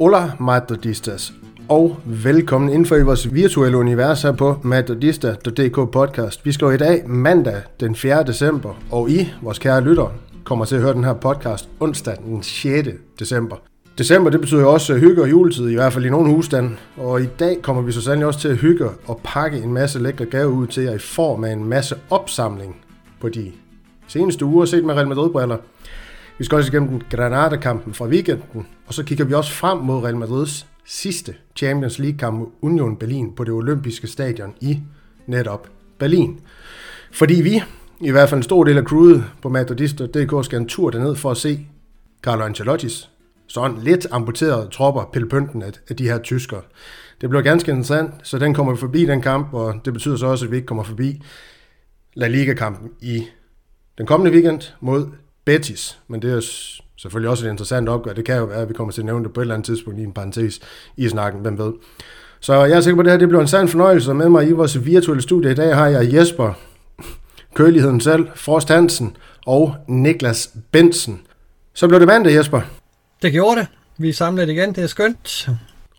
Hola Madridistas, og velkommen inden for i vores virtuelle univers her på madridista.dk podcast. Vi skal i dag mandag den 4. december, og I, vores kære lytter, kommer til at høre den her podcast onsdag den 6. december. December, det betyder jo også øh, hygge og juletid, i hvert fald i nogle husstande. Og i dag kommer vi så sandelig også til at hygge og pakke en masse lækre gaver ud til jer i form af en masse opsamling på de seneste uger, set med Real Madrid-briller. Vi skal også igennem den Granada-kampen fra weekenden, og så kigger vi også frem mod Real Madrids sidste Champions League-kamp mod Union Berlin på det olympiske stadion i netop Berlin. Fordi vi, i hvert fald en stor del af crewet på Madridista.dk, skal en tur derned for at se Carlo Ancelotti's sådan lidt amputerede tropper pille pynten af, af de her tyskere. Det bliver ganske interessant, så den kommer vi forbi den kamp, og det betyder så også, at vi ikke kommer forbi La Liga-kampen i den kommende weekend mod Betis. Men det er selvfølgelig også et interessant opgør. Det kan jo være, at vi kommer til at nævne det på et eller andet tidspunkt i en parentes i snakken, hvem ved. Så jeg er sikker på, at det her det bliver en sand fornøjelse. Med mig i vores virtuelle studie i dag har jeg Jesper, Køligheden selv, Frost Hansen og Niklas Bensen. Så blev det mandag, Jesper. Det gjorde det. Vi er samlet igen. Det er skønt.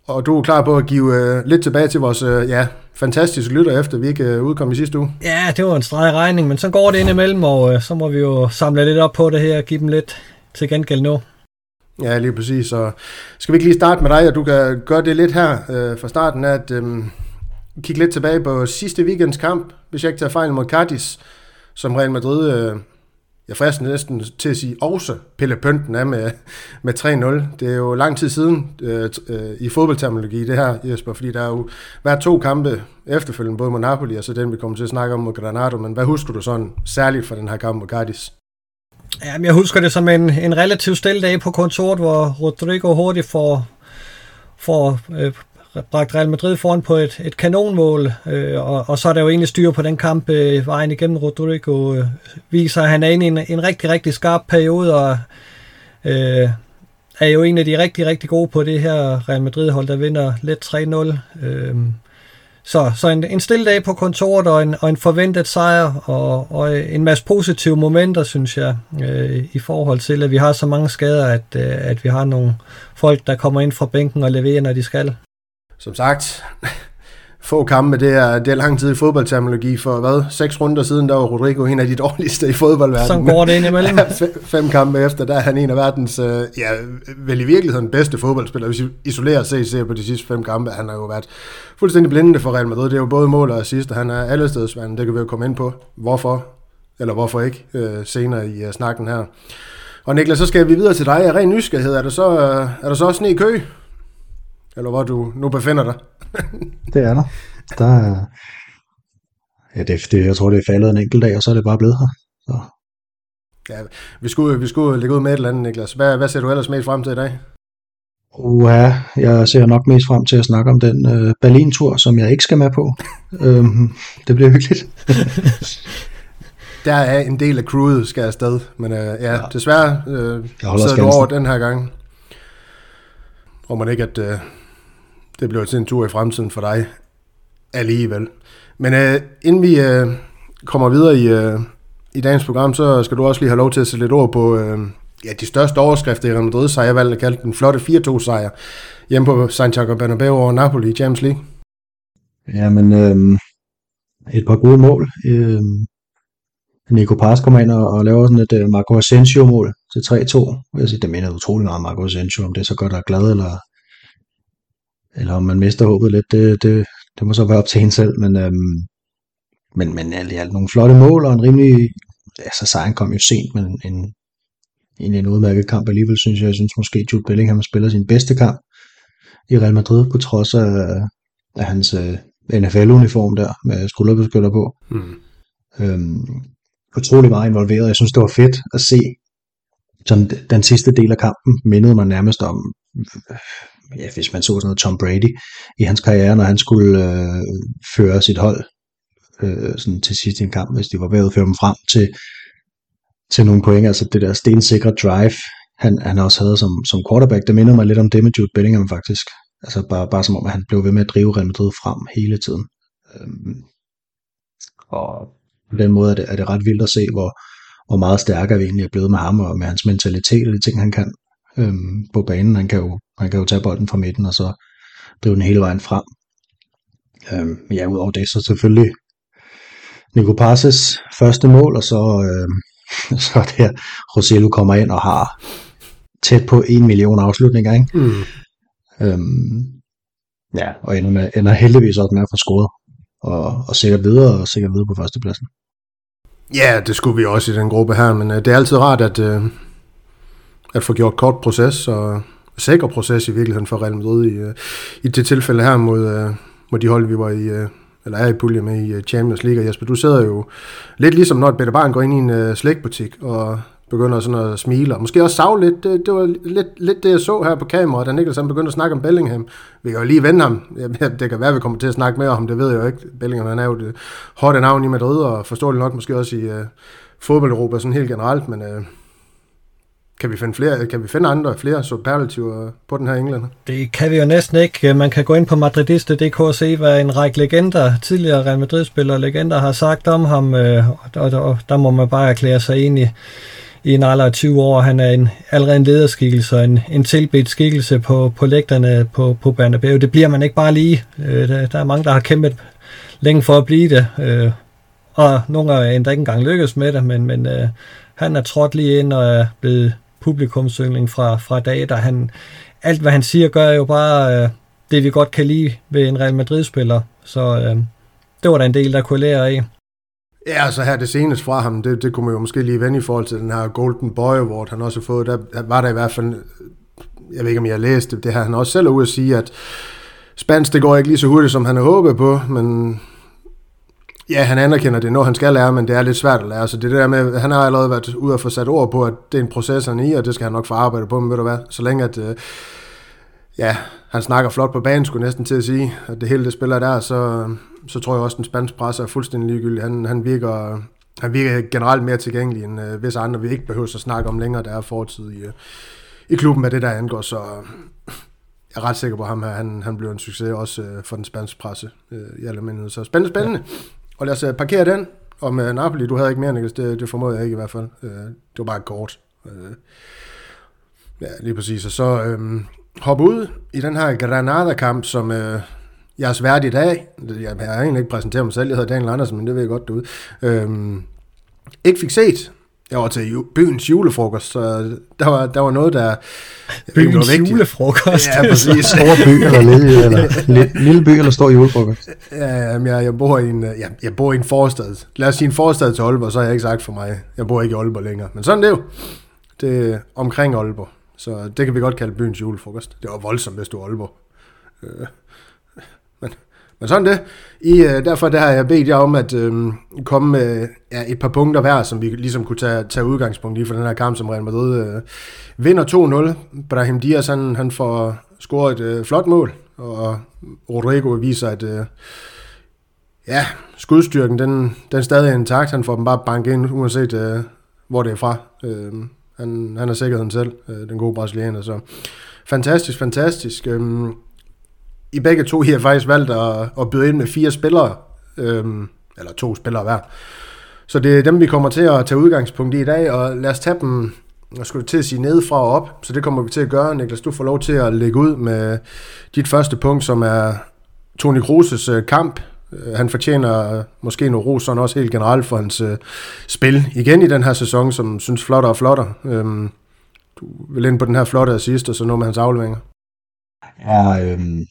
Og du er klar på at give uh, lidt tilbage til vores uh, ja, fantastiske lytter, efter vi ikke uh, udkom i sidste uge? Ja, det var en streg regning, men så går det ind imellem, og uh, så må vi jo samle lidt op på det her og give dem lidt til gengæld nu. Ja, lige præcis. Så skal vi ikke lige starte med dig, og du kan gøre det lidt her uh, fra starten, at um, kigge lidt tilbage på sidste weekends kamp, hvis jeg ikke tager fejl mod Cardis, som Real Madrid uh, jeg fristes næsten til at sige også pille pønten af med, med 3-0. Det er jo lang tid siden øh, øh, i fodboldterminologi det her, Jesper, fordi der er jo været to kampe efterfølgende, både mod Napoli og så den, vi kommer til at snakke om mod Granado. Men hvad husker du sådan særligt fra den her kamp mod Cardis? Jamen, jeg husker det som en, en relativt stille dag på kontoret, hvor Rodrigo hurtigt får, får øh, bragt Real Madrid foran på et, et kanonmål, øh, og, og så er der jo egentlig styr på den kamp øh, vejen igennem Rodrigo øh, viser, at han er inde i en, en rigtig, rigtig skarp periode, og øh, er jo en af de rigtig, rigtig gode på det her Real Madrid-hold, der vinder let 3-0. Øh, så, så en, en stille dag på kontoret og en, og en forventet sejr og, og en masse positive momenter, synes jeg, øh, i forhold til, at vi har så mange skader, at, øh, at vi har nogle folk, der kommer ind fra bænken og leverer, når de skal som sagt, få kampe, det er, det er lang tid i fodboldterminologi. For hvad? Seks runder siden, der var Rodrigo en af de dårligste i fodboldverdenen. Som går det ind imellem. fem, fem kampe efter, der er han en af verdens, øh, ja, vel i virkeligheden bedste fodboldspiller. Hvis vi isolerer sig ser på de sidste fem kampe, han har jo været fuldstændig blindende for Real Madrid. Det er jo både mål og assist, og han er allestedsvand. Det kan vi jo komme ind på. Hvorfor? Eller hvorfor ikke? Øh, senere i uh, snakken her. Og Niklas, så skal vi videre til dig. Af ren nysgerrighed, er der så, er der så også i kø? Eller hvor du nu befinder dig. det er der. Der er, ja, det, det, jeg tror, det er faldet en enkelt dag, og så er det bare blevet her. Så. Ja, vi skulle, vi skulle lægge ud med et eller andet, Niklas. Hvad, hvad ser du ellers mest frem til i dag? Uha, jeg ser nok mest frem til at snakke om den øh, Berlin-tur, som jeg ikke skal med på. øhm, det bliver hyggeligt. Der er en del af crewet skal afsted, men øh, ja, ja, desværre øh, sidder du over den her gang. Tror man ikke, at øh, det bliver til en tur i fremtiden for dig alligevel. Men øh, inden vi øh, kommer videre i, øh, i dagens program, så skal du også lige have lov til at sætte lidt ord på øh, ja, de største overskrifter i Real Madrid, så jeg valgte at kalde den flotte 4-2 sejr hjemme på Santiago Bernabeu over Napoli i Champions League. Jamen, øh, et par gode mål. Øh, Nico Paz kommer ind og, og laver sådan et øh, Marco Asensio-mål til 3-2. Jeg siger, det minder utrolig meget Marco Asensio, om det er så godt og glad, eller, eller om man mister håbet lidt, det, det, det må så være op til en selv, men, øhm, men, men alt i alt nogle flotte mål, og en rimelig, altså sejren kom jo sent, men en, en, en udmærket kamp alligevel, synes jeg. Jeg synes måske, Jude Bellingham spiller sin bedste kamp i Real Madrid, på trods af, af hans øh, NFL-uniform der, med skulderbeskytter på. Mm. Øhm, utrolig meget involveret. Jeg synes, det var fedt at se sådan den sidste del af kampen mindede mig nærmest om, ja, hvis man så sådan noget Tom Brady i hans karriere, når han skulle øh, føre sit hold øh, sådan til sidst i en kamp, hvis de var ved at føre dem frem til, til nogle point, altså det der stensikre drive, han, han også havde som, som quarterback, det minder mig lidt om det med Jude Bellingham faktisk, altså bare, bare som om, at han blev ved med at drive Real Madrid frem hele tiden. Øhm, Og på den måde er det, er det ret vildt at se, hvor, hvor meget stærkere vi egentlig er blevet med ham, og med hans mentalitet og de ting, han kan øhm, på banen. Han kan, jo, han kan jo tage bolden fra midten, og så drive den hele vejen frem. Øhm, ja, udover det, så selvfølgelig Nico Passes første mål, og så, øhm, så er det her, Roselu kommer ind og har tæt på en million afslutninger, ikke? Mm. Øhm, ja, og ender, med, ender heldigvis også med at få scoret, og, og sikkert videre, og sikkert videre på førstepladsen. Ja, det skulle vi også i den gruppe her, men uh, det er altid rart at, uh, at få gjort kort proces, og sikker proces i virkeligheden for Real Madrid i, øh, i det tilfælde her mod, øh, mod de hold, vi var i, øh, eller er i pulje med i Champions League. Og Jesper, du sidder jo lidt ligesom når et bedre barn går ind i en uh, og begynder sådan at smile, og måske også savle lidt. Det, det var lidt, lidt det, jeg så her på kameraet, da Niklas begyndte at snakke om Bellingham. Vi kan jo lige vende ham. Det kan være, vi kommer til at snakke mere om det, ved jeg jo ikke. Bellingham han er jo det hårde navn i Madrid, og forståeligt nok måske også i uh, fodbold-Europa sådan helt generelt, men uh, kan vi finde flere, kan vi finde andre, flere superlativer på den her englænder? Det kan vi jo næsten ikke. Man kan gå ind på madridiste.dk og se, hvad en række legender, tidligere Real Madrid-spillere legender har sagt om ham, øh, og der, der må man bare erklære sig ind i, en alder af 20 år. Han er en, allerede en lederskikkelse og en, en tilbedt skikkelse på, på lægterne på, på Bernabeu. Det bliver man ikke bare lige. Øh, der, der er mange, der har kæmpet længe for at blive det, øh, og nogle er endda ikke engang lykkes med det, men, men øh, han er trådt lige ind og er blevet publikumsyngling fra, fra dag, der han, alt hvad han siger, gør jo bare øh, det, vi godt kan lide ved en Real Madrid-spiller. Så øh, det var der en del, der kunne lære af. Ja, altså her det seneste fra ham, det, det kunne man jo måske lige vende i forhold til den her Golden Boy Award, han også har fået. Der var der i hvert fald, jeg ved ikke om jeg har læst det, det her han også selv ude at sige, at spansk det går ikke lige så hurtigt, som han havde håbet på, men Ja, han anerkender det, når han skal lære, men det er lidt svært at lære. Så det, der med, han har allerede været ude og få sat ord på, at det er en proces, han er i, og det skal han nok få arbejde på, men ved du hvad, så længe at, øh, ja, han snakker flot på banen, skulle næsten til at sige, at det hele det spiller der, så, så tror jeg også, at den spanske presse er fuldstændig ligegyldig. Han, han virker, han virker generelt mere tilgængelig, end øh, hvis andre vi ikke behøver at snakke om længere, der er fortid i, øh, i klubben, hvad det der angår, så jeg er ret sikker på ham her, han, han bliver en succes også øh, for den spanske presse øh, i almindelighed. Så spændende, spændende. Ja. Og lad os øh, parkere den. Og med Napoli, du havde ikke mere, Niklas, det, det formåede jeg ikke i hvert fald. Øh, det var bare kort. Øh, ja, lige præcis. Og så øhm, um, hoppe ud i den her Granada-kamp, som jeg jeres værd i dag. Jeg har egentlig ikke præsenteret mig selv, jeg hedder Daniel Andersen, men det ved jeg godt derude. Øhm, ikke fik set. Jeg var til byens julefrokost, så der var, der var noget, der... Byens var julefrokost? Ja, præcis. Stor by eller lille, eller lille, lille by eller stor julefrokost? Ja, jeg, jeg, bor i en, jeg, jeg bor i en forstad. Lad os sige en forstad til Aalborg, så har jeg ikke sagt for mig. Jeg bor ikke i Aalborg længere. Men sådan det er jo. Det er omkring Aalborg. Så det kan vi godt kalde byens julefrokost. Det var voldsomt, hvis du er Aalborg. Men sådan det. I, øh, derfor der har jeg bedt jer om at øh, komme med ja, et par punkter hver, som vi ligesom kunne tage, tage udgangspunkt i for den her kamp, som Real Madrid øh, vinder 2-0. Brahim Diaz han, han får scoret et øh, flot mål, og Rodrigo viser, at øh, ja, skudstyrken den, den stadig intakt. Han får dem bare banket ind, uanset øh, hvor det er fra. Øh, han, han er sikkerheden selv, øh, den gode brasilianer. Så fantastisk, fantastisk. Øh, i begge to I har faktisk valgt at, at byde ind med fire spillere, øhm, eller to spillere hver. Så det er dem, vi kommer til at tage udgangspunkt i i dag, og lad os tage dem, jeg skulle til at sige nedefra og op, så det kommer vi til at gøre. Niklas, du får lov til at lægge ud med dit første punkt, som er Toni Kroos' øh, kamp. Øh, han fortjener øh, måske noget ros, sådan også helt generelt for hans uh, spil igen i den her sæson, som synes flotter og flotter. Øhm, du vil ind på den her flotte assist, og så noget med hans afleveringer. Ja, øhm,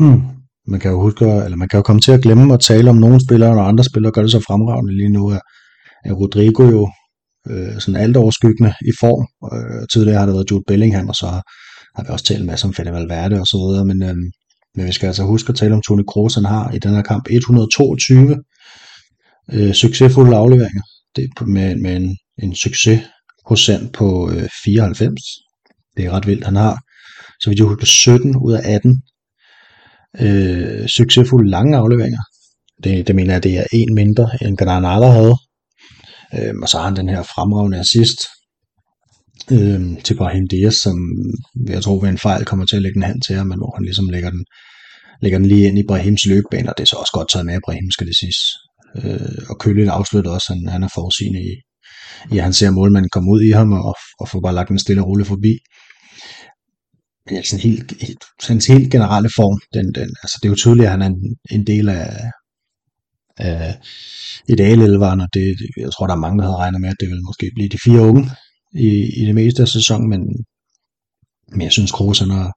Hmm. Man kan jo huske, eller man kan jo komme til at glemme at tale om nogle spillere, og andre spillere gør det så fremragende lige nu, er, er Rodrigo jo øh, sådan alt overskyggende i form. Øh, tidligere har det været Jude Bellingham, og så har vi også talt en masse om Fede Valverde og så videre, men, øh, men vi skal altså huske at tale om Toni Kroos, han har i den her kamp 122 øh, succesfulde afleveringer. Det er med, med en, en succesprocent på øh, 94. Det er ret vildt. Han har, så vidt jeg husker, 17 ud af 18 øh, succesfulde lange afleveringer. Det, det mener jeg, det er en mindre, end Granada havde. Øh, og så har han den her fremragende assist øh, til Brahim Diaz, som jeg tror ved en fejl kommer til at lægge den hand til ham, men hvor han ligesom lægger den, lægger den lige ind i Brahims løbebane, og det er så også godt taget med Brahim, skal det siges. Øh, og Køling afslutter også, han, han er forudsigende i, i at han ser målmanden komme ud i ham og, og få bare lagt en stille og roligt forbi ja, sådan helt, helt, hans helt generelle form, den, den, altså det er jo tydeligt, at han er en, en del af, af idealelveren, og det, jeg tror, der er mange, der havde regnet med, at det ville måske blive de fire unge i, i det meste af sæsonen, men, men jeg synes, Kroos, han har,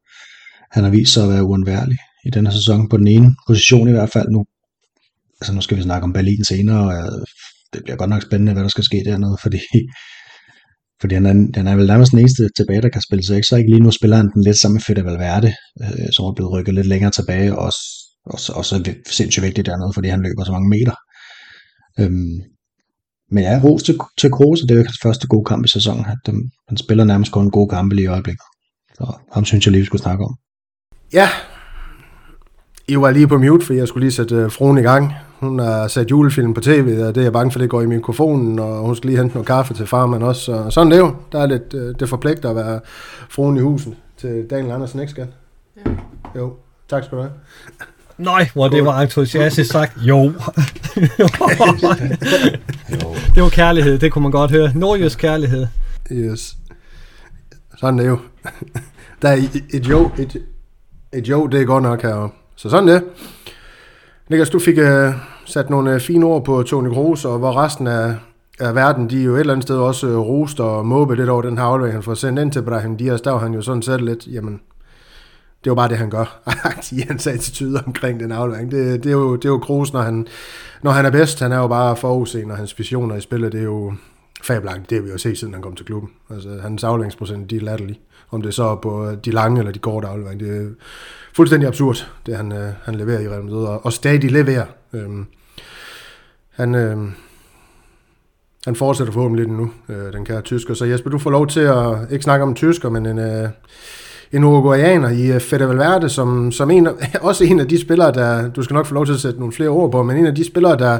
han har vist sig at være uundværlig i denne sæson, på den ene position i hvert fald nu. Altså nu skal vi snakke om Berlin senere, og øh, det bliver godt nok spændende, hvad der skal ske dernede, fordi, fordi han, er, han er vel nærmest den eneste tilbage, der kan spille sig ikke, så ikke lige nu spiller han den lidt samme med Fede Valverde, øh, som er blevet rykket lidt længere tilbage, og også, også, også er sindssygt vigtigt dernede, fordi han løber så mange meter. Øhm, men jeg er ros til, til Kroos, og det er jo hans første gode kamp i sæsonen. Han, han spiller nærmest kun en god kamp lige i øjeblikket. Så ham synes jeg lige, vi skulle snakke om. Ja, I var lige på mute, for jeg skulle lige sætte uh, fruen i gang. Hun har sat julefilm på tv, og det er jeg bange for, det går i mikrofonen, og hun skal lige hente noget kaffe til farmand også. Så sådan det jo. Der er lidt, uh, det forpligter at være fruen i huset til Daniel Andersen, ikke skat? Ja. Jo, tak skal du have. Nej, hvor det var entusiastisk sagt. Jo. det var kærlighed, det kunne man godt høre. Nordjysk kærlighed. Yes. Sådan det jo. Der er et, jo, et, et jo, det er godt nok her. Så sådan det. Niklas, du fik uh, sat nogle uh, fine ord på Tony Kroos, og hvor resten af, af verden, de er jo et eller andet sted også øh, uh, rost og måbe lidt over den her aflevering, han får sendt ind til Brahim Dias, Der var han jo sådan set lidt, jamen, det var bare det, han gør. I hans attitude omkring den aflevering. Det, det, er jo, det er jo Kroos, når han, når han er bedst. Han er jo bare forudseende, og hans visioner i spillet, det er jo fabelagtigt. Det har vi jo set, siden han kom til klubben. Altså, hans afleveringsprocent, de er latterlige. Om det er så på øh, de lange eller de korte afleveringer. Det er fuldstændig absurd, det han, øh, han leverer i Real Madrid, og, og stadig leverer. Øhm, han, øh, han fortsætter forhåbentlig lidt nu, øh, den kære tysker. Så Jesper, du får lov til at ikke snakke om tysker, men en, øh, en uruguayaner i øh, Fede Valverde, som, som en, også en af de spillere, der, du skal nok få lov til at sætte nogle flere ord på, men en af de spillere, der,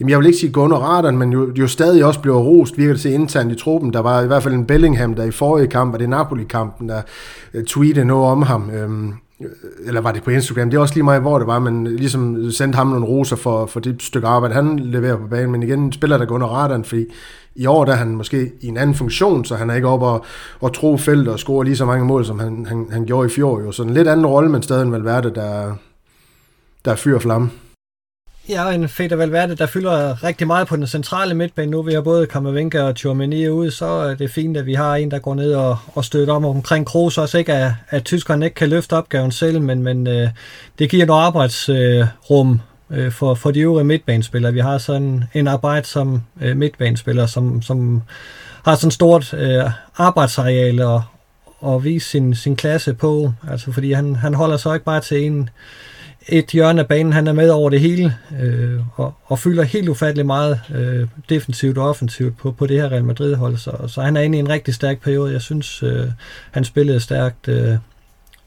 jamen jeg vil ikke sige gå under radaren, men jo, jo stadig også bliver rost, virker det til internt i truppen. Der var i hvert fald en Bellingham, der i forrige kamp, og det Napoli-kampen, der øh, tweetede noget om ham. Øhm, øh, eller var det på Instagram, det er også lige meget, hvor det var, men ligesom sendte ham nogle roser for, for det stykke arbejde, han leverer på banen, men igen, en spiller, der går under radaren, fordi i år der er han måske i en anden funktion, så han er ikke oppe og, og tro felt og score lige så mange mål, som han, han, han gjorde i fjor. Jo. Så en lidt anden rolle, men stadig en Valverde, der, der er fyr og flamme. Ja, en Fede Valverde, der fylder rigtig meget på den centrale midtbane nu. Vi har både Kammervenka og Tjormeni ude, så øh, er det fint, at vi har en, der går ned og, og støtter om omkring Kroos. Også ikke, at, at tyskerne ikke kan løfte opgaven selv, men, men øh, det giver noget arbejdsrum øh, for, for de øvrige midtbanespillere. Vi har sådan en arbejde som øh, midtbanespiller, som, som har sådan stort øh, arbejdsareal og, og vise sin, sin klasse på. Altså fordi han, han holder sig ikke bare til en et hjørne af banen, han er med over det hele, øh, og, og fylder helt ufattelig meget øh, defensivt og offensivt på, på det her Real Madrid-hold, så, så han er inde i en rigtig stærk periode. Jeg synes, øh, han spillede stærkt øh,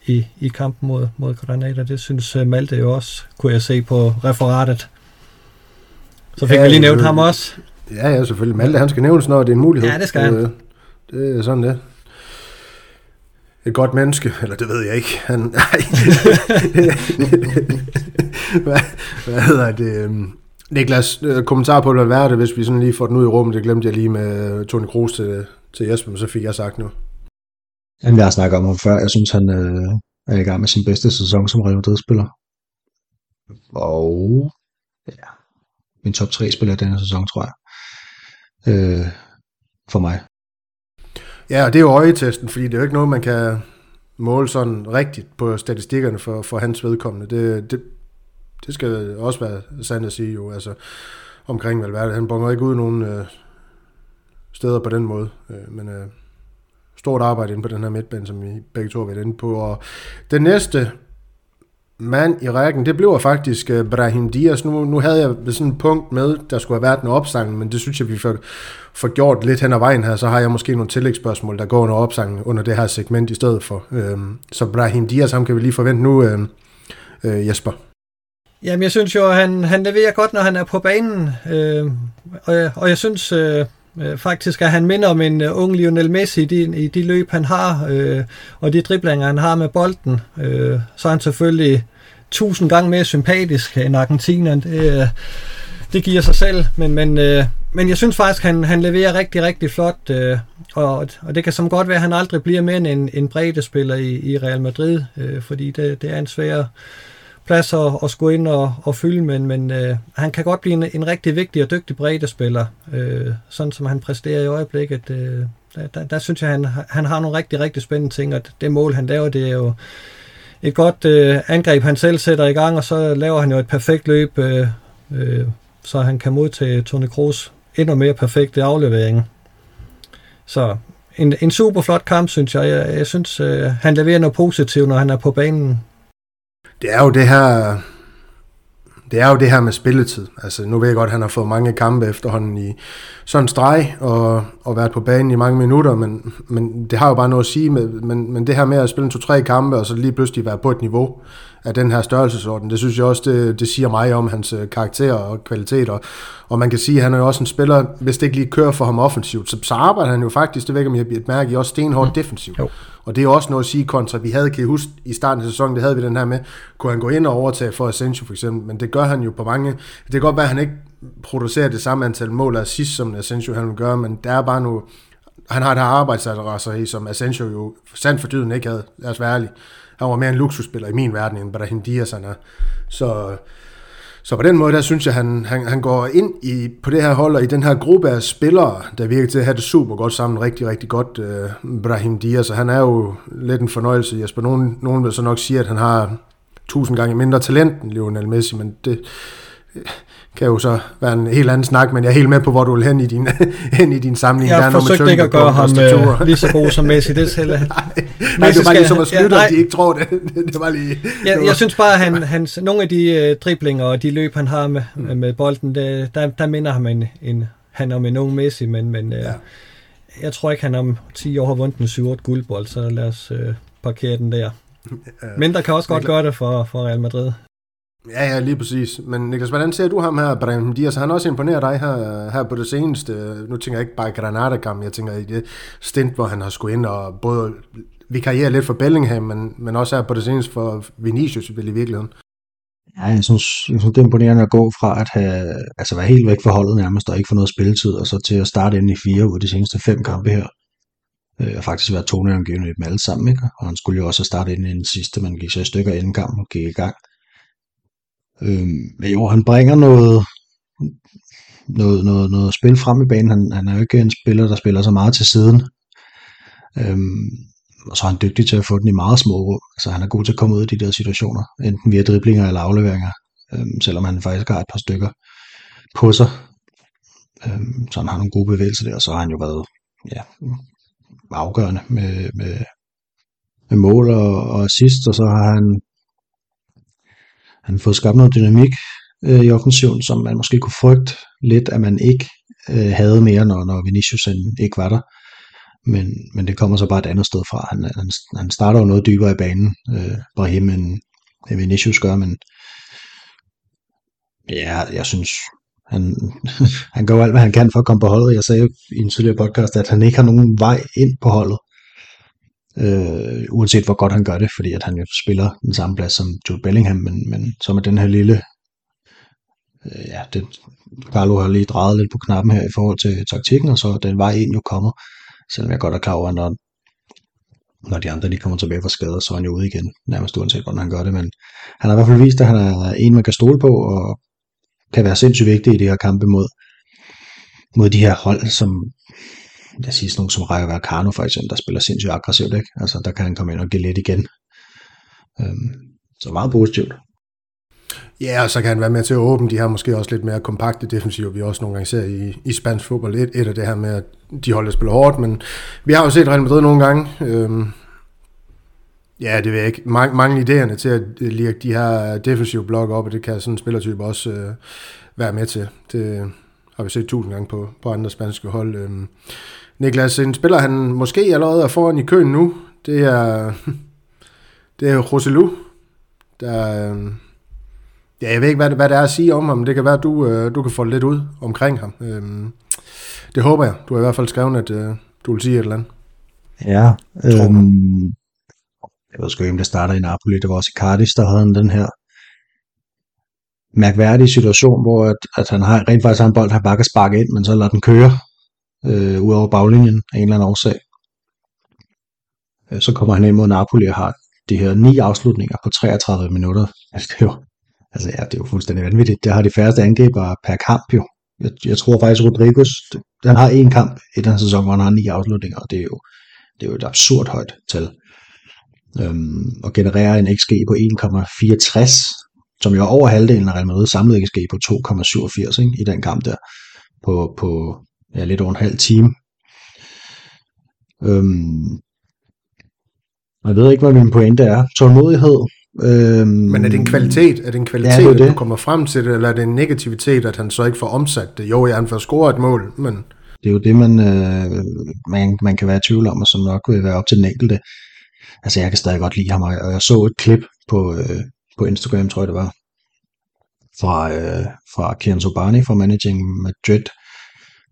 i, i kampen mod, mod Granada. Det synes øh, Malte jo også, kunne jeg se på referatet. Så fik ja, vi lige nævnt ham også. Ja, ja, selvfølgelig. Malte, han skal nævnes, når det er en mulighed. Ja, det skal han. Det, det er sådan det et godt menneske, eller det ved jeg ikke. Han, nej. hvad, hvad hedder det? Øhm, Niklas, øh, kommentar på, hvad er det, hvis vi sådan lige får den ud i rummet. Det glemte jeg lige med øh, Tony Kroos til, til Jesper, men så fik jeg sagt nu. Jamen, jeg har snakket om ham før. Jeg synes, han øh, er i gang med sin bedste sæson som Real Madrid-spiller. Og ja, min top 3 spiller denne sæson, tror jeg. Øh, for mig. Ja, og det er jo øjetesten, fordi det er jo ikke noget, man kan måle sådan rigtigt på statistikkerne for, for hans vedkommende. Det, det, det skal også være sandt at sige jo, altså omkring Valverde. Han bonger ikke ud nogen øh, steder på den måde, øh, men øh, stort arbejde inde på den her midtbane, som vi begge to har været inde på. Og den næste mand i rækken, det blev faktisk uh, Brahim Dias. Nu, nu havde jeg sådan en punkt med, der skulle have været en opsang, men det synes jeg, vi får, får gjort lidt hen ad vejen her. Så har jeg måske nogle tillægsspørgsmål, der går under opsangen under det her segment i stedet for. Uh, så Brahim Dias, ham kan vi lige forvente nu, uh, uh, Jesper. Jamen, jeg synes jo, at han, han leverer godt, når han er på banen. Øh, og, jeg, og jeg synes øh, Øh, faktisk, at han minder om en uh, ung Lionel Messi i de, i de løb, han har, øh, og de driblinger, han har med bolden. Øh, så er han selvfølgelig tusind gange mere sympatisk end Argentina. Det, øh, det giver sig selv, men, men, øh, men jeg synes faktisk, han, han leverer rigtig, rigtig flot, øh, og, og det kan som godt være, at han aldrig bliver mere end en, en bredespiller i, i Real Madrid, øh, fordi det, det er en svær plads at, at skulle ind og, og fylde, men, men øh, han kan godt blive en, en rigtig vigtig og dygtig breddespiller, øh, sådan som han præsterer i øjeblikket. Øh, der, der, der synes jeg, han, han har nogle rigtig, rigtig spændende ting, og det mål, han laver, det er jo et godt øh, angreb, han selv sætter i gang, og så laver han jo et perfekt løb, øh, øh, så han kan modtage Toni Kroos endnu mere perfekte aflevering. Så en, en super flot kamp, synes jeg. Jeg, jeg synes, øh, han leverer noget positivt, når han er på banen. Det er jo det her det er jo det her med spilletid. Altså, nu ved jeg godt, at han har fået mange kampe efterhånden i sådan en streg, og, og været på banen i mange minutter, men, men det har jo bare noget at sige, med, men, men det her med at spille en to-tre kampe, og så lige pludselig være på et niveau af den her størrelsesorden, det synes jeg også, det, det siger mig om hans øh, karakter og kvaliteter. Og man kan sige, at han er jo også en spiller, hvis det ikke lige kører for ham offensivt, så, så arbejder han jo faktisk, det vækker mig et mærke i, også stenhårdt mm. defensivt. Jo. Og det er også noget at sige kontra, vi havde, kan I huske, i starten af sæsonen, det havde vi den her med, kunne han gå ind og overtage for Asensio for eksempel, men det gør han jo på mange, det kan godt være, at han ikke producerer det samme antal mål af sidst, som Asensio han vil gøre, men der er bare nu, han har et her arbejdsadresser i, som Asensio jo sandt for dyden ikke havde, lad os være ærlige. Han var mere en luksusspiller i min verden, end Brahim Diaz han er. Så så på den måde, der synes jeg, han, han, han går ind i, på det her hold, og i den her gruppe af spillere, der virker til at have det super godt sammen, rigtig, rigtig godt, øh, Brahim Diaz, og han er jo lidt en fornøjelse. Jesper, nogen, nogen vil så nok sige, at han har tusind gange mindre talent end Lionel Messi, men det, kan jo så være en helt anden snak, men jeg er helt med på, hvor du vil hen i din, hen i din samling. Jeg har forsøgt ikke at gøre ham uh, lige så god som Messi. Det, selv, nej, nej, det var bare ligesom at slutte, ja, de ikke tror det. det var lige, ja, det var. Jeg synes bare, at han, hans, nogle af de uh, driblinger og de løb, han har med, mm. med bolden, det, der, der minder ham en, en, han om en ung Messi, men, men uh, ja. jeg tror ikke, han om 10 år har vundet en 7-8 guldbold, så lad os uh, parkere den der. Men der kan også godt gøre det for, for Real Madrid. Ja, ja, lige præcis. Men Niklas, hvordan ser du ham her, Brahim Dias? Han også imponeret dig her, her på det seneste. Nu tænker jeg ikke bare Granada-kamp, jeg tænker i det stint, hvor han har skulle ind og både vikariere lidt for Bellingham, men, men også her på det seneste for Vinicius i virkeligheden. Ja, jeg synes, jeg synes, det er imponerende at gå fra at have, altså være helt væk fra holdet nærmest, og ikke få noget spilletid, og så til at starte ind i fire ud af de seneste fem kampe her. Øh, og faktisk være toneangivende i dem alle sammen, ikke? Og han skulle jo også starte ind i den sidste, men gik så i stykker inden kampen gik i gang. Øh, men jo, han bringer noget, noget, noget, noget spil frem i banen. Han, han er jo ikke en spiller, der spiller så meget til siden. Øhm, og så er han dygtig til at få den i meget små rum. Altså han er god til at komme ud af de der situationer, enten via driblinger eller afleveringer, øhm, selvom han faktisk har et par stykker på sig. Øhm, så han har nogle gode bevægelser der, og så har han jo været ja, afgørende med, med, med mål og, og assist, og så har han han fået skabt noget dynamik øh, i offensiven, som man måske kunne frygte lidt, at man ikke øh, havde mere, når, når Vinicius ikke var der. Men, men det kommer så bare et andet sted fra. Han, han, han starter jo noget dybere i banen, øh, Brahim, end, end Vinicius gør, men ja, jeg synes, han, han gør alt, hvad han kan for at komme på holdet. Jeg sagde i en tidligere podcast, at han ikke har nogen vej ind på holdet øh, uanset hvor godt han gør det, fordi at han jo spiller den samme plads som Jude Bellingham, men, men så med den her lille, øh, ja, den, Carlo har lige drejet lidt på knappen her i forhold til taktikken, og så den vej ind jo kommer, selvom jeg godt er klar over, at når, når de andre lige kommer tilbage fra skader, så er han jo ude igen, nærmest uanset hvordan han gør det, men han har i hvert fald vist, at han er en, man kan stole på, og kan være sindssygt vigtig i de her kampe mod, mod de her hold, som lad os sige sådan nogen som Rayo Vallecano for eksempel, der spiller sindssygt aggressivt, ikke? Altså der kan han komme ind og give lidt igen. Øhm, så meget positivt. Ja, og så kan han være med til at åbne de her måske også lidt mere kompakte defensiver, vi også nogle gange ser i, i spansk fodbold. Et, et af det her med, at de holder spiller hårdt, men vi har jo set Real Madrid nogle gange. Øhm, ja, det ved jeg ikke. Mange, mange idéerne til at øh, lirke de her defensive blokke op, og det kan sådan en spillertype også øh, være med til. Det har vi set tusind gange på, på andre spanske hold. Øhm, Niklas, en spiller, han måske allerede er foran i køen nu, det er, det er Roselu, der, øhm, ja, jeg ved ikke, hvad, hvad det er at sige om ham, det kan være, at du, øh, du kan få lidt ud omkring ham. Øhm, det håber jeg. Du har i hvert fald skrevet, at øh, du vil sige et eller andet. Ja, øhm, jeg ved sgu ikke, om det starter i Napoli, det var også i Cardis, der havde den her mærkværdig situation, hvor at, at han har, rent faktisk har en bold, han bare kan sparke ind, men så lader den køre øh, ud over baglinjen af en eller anden årsag. Øh, så kommer han ind mod Napoli og har de her ni afslutninger på 33 minutter. Altså, det er jo, altså ja, det er jo fuldstændig vanvittigt. Det har de færreste angriber per kamp jo. Jeg, jeg tror faktisk, Rodriguez, han har en kamp i den sæson, hvor han har ni afslutninger, og det er jo, det er jo et absurd højt tal. Øhm, og genererer en XG på 1,64, som jo er over halvdelen af Real Madrid samlet XG på 2,87 ikke, i den kamp der, på, på ja, lidt over en halv time. Øhm, jeg ved ikke, hvad min pointe er. Tålmodighed. Øhm, Men er det en kvalitet? Er det en kvalitet, ja, det det. at du kommer frem til det, eller er det en negativitet, at han så ikke får omsat det? Jo, ja, han får scoret et mål, men... Det er jo det, man, øh, man, man kan være i tvivl om, og som nok vil være op til den enkelte. Altså, jeg kan stadig godt lide ham, og jeg så et klip på, øh, på Instagram, tror jeg det var, fra, øh, fra Kian Sobani fra Managing Madrid,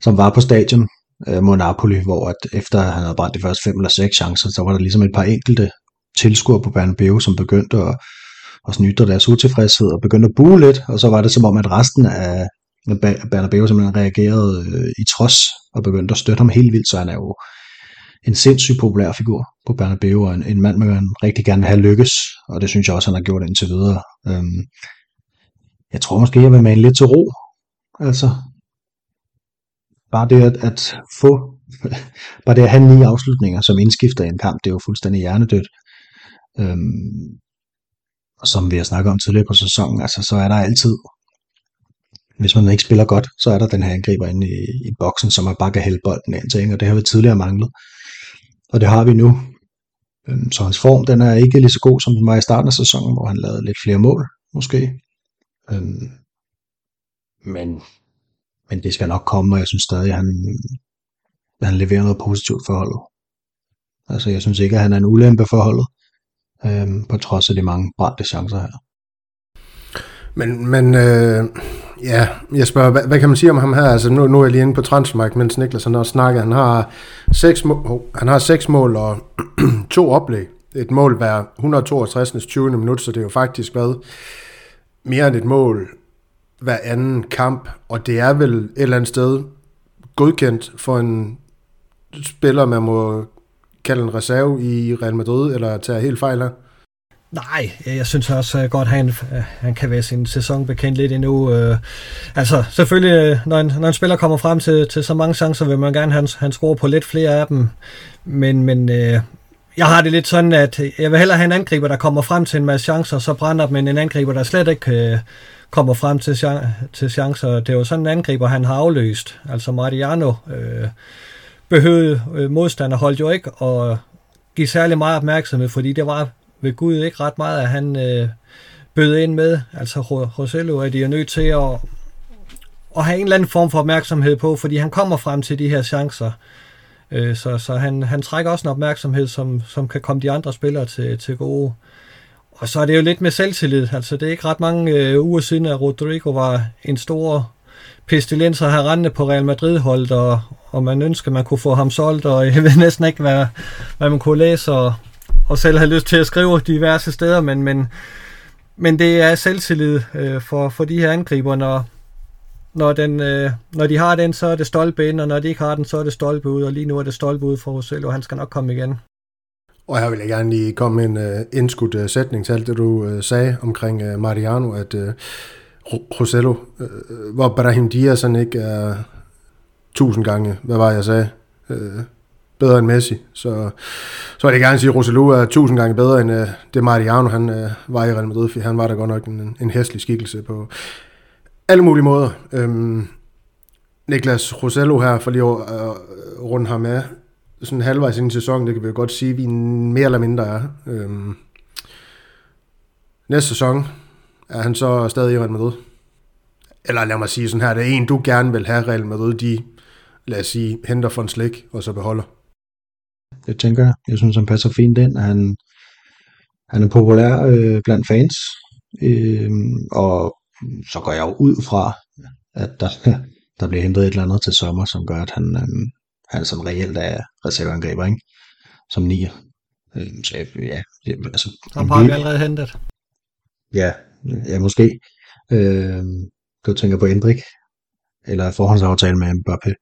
som var på stadion øh, mod Napoli, hvor at efter han havde brændt de første fem eller seks chancer, så var der ligesom et par enkelte tilskuere på Bernabeu, som begyndte at, at snytte deres utilfredshed og begyndte at bue lidt, og så var det som om, at resten af Bernabeu simpelthen reagerede øh, i trods og begyndte at støtte ham helt vildt, så han er jo en sindssygt populær figur på Bernabeu, og en, en mand, man rigtig gerne vil have lykkes, og det synes jeg også, han har gjort indtil videre. Øhm, jeg tror måske, jeg vil mane lidt til ro, altså bare det at, at få, bare det at have ni afslutninger som indskifter i en kamp, det er jo fuldstændig hjernedødt. Øhm, og som vi har snakket om tidligere på sæsonen, altså så er der altid, hvis man ikke spiller godt, så er der den her angriber inde i, i boksen, som man bare kan hælde bolden ind til, og det har vi tidligere manglet. Og det har vi nu. Øhm, så hans form, den er ikke lige så god, som den var i starten af sæsonen, hvor han lavede lidt flere mål, måske. Øhm, men men det skal nok komme, og jeg synes stadig, at han, han leverer noget positivt for holdet. Altså, jeg synes ikke, at han er en ulempe for holdet, øhm, på trods af de mange brændte chancer her. Men, men øh, ja, jeg spørger, hvad, hvad kan man sige om ham her? Altså, nu, nu er jeg lige inde på transfermark, mens Niklas han også snakker. Han har seks, mål, han har seks mål og to oplæg. Et mål hver 162. 20. minut, så det er jo faktisk været Mere end et mål hver anden kamp, og det er vel et eller andet sted godkendt for en spiller, man må kalde en reserve i Real Madrid, eller tage helt fejl her? Nej, jeg synes også øh, godt, at han, øh, han kan være sin sæson bekendt lidt endnu. Øh. Altså, selvfølgelig, når en, når en spiller kommer frem til, til så mange chancer, vil man gerne have, han, han score på lidt flere af dem. Men, men jeg har det lidt sådan, at jeg vil hellere have en angriber, der kommer frem til en masse chancer, så brænder dem en angriber, der slet ikke kommer frem til, til chancer. Det er jo sådan en angriber, han har afløst. Altså Mariano øh, behøvede øh, modstander holdt jo ikke og give særlig meget opmærksomhed, fordi det var ved Gud ikke ret meget, at han øh, bød ind med. Altså Rosello er de jo nødt til at, at have en eller anden form for opmærksomhed på, fordi han kommer frem til de her chancer. Øh, så så han, han trækker også en opmærksomhed, som, som kan komme de andre spillere til, til gode. Og så er det jo lidt med selvtillid. Altså, det er ikke ret mange øh, uger siden, at Rodrigo var en stor pestilens at have rendende på Real Madrid-holdet, og, og man ønsker, at man kunne få ham solgt, og jeg ved næsten ikke, hvad, hvad man kunne læse, og, og selv have lyst til at skrive diverse steder, men, men, men det er selvtillid øh, for, for de her angriber, når, når, den, øh, når de har den, så er det stolpe ind, og når de ikke har den, så er det stolpe ud, og lige nu er det stolpe ud for Rosello, og han skal nok komme igen. Og her vil jeg gerne lige komme en uh, indskudt uh, sætning til alt det, du uh, sagde omkring uh, Mariano, at uh, Rosello, uh, hvor Brahim Diaz han ikke er uh, tusind gange, hvad var jeg sagde, uh, bedre end Messi. Så, så vil jeg gerne sige, at Rosello er tusind gange bedre end uh, det Mariano, han uh, var i Real Madrid, for han var da godt nok en, en hæslig skikkelse på alle mulige måder. Um, Niklas Rosello her, for lige at uh, runde ham af, sådan halvvejs ind i sæsonen, det kan vi jo godt sige, vi mere eller mindre er. Øhm, næste sæson er han så stadig i Real Madrid. Eller lad mig sige sådan her, det er en, du gerne vil have Real Madrid, de, lad os sige, henter for en slik, og så beholder. Det tænker jeg. Jeg synes, han passer fint ind. Han, han er populær øh, blandt fans, øh, og så går jeg jo ud fra, at der, der bliver hentet et eller andet til sommer, som gør, at han, øh, han som reelt er reserveangriber, ikke? Som nier. Øh, så ja, altså, Ham har vi allerede hentet. Ja, ja, måske. Øh, du tænker på Endrik, eller forhåndsaftale med Mbappé.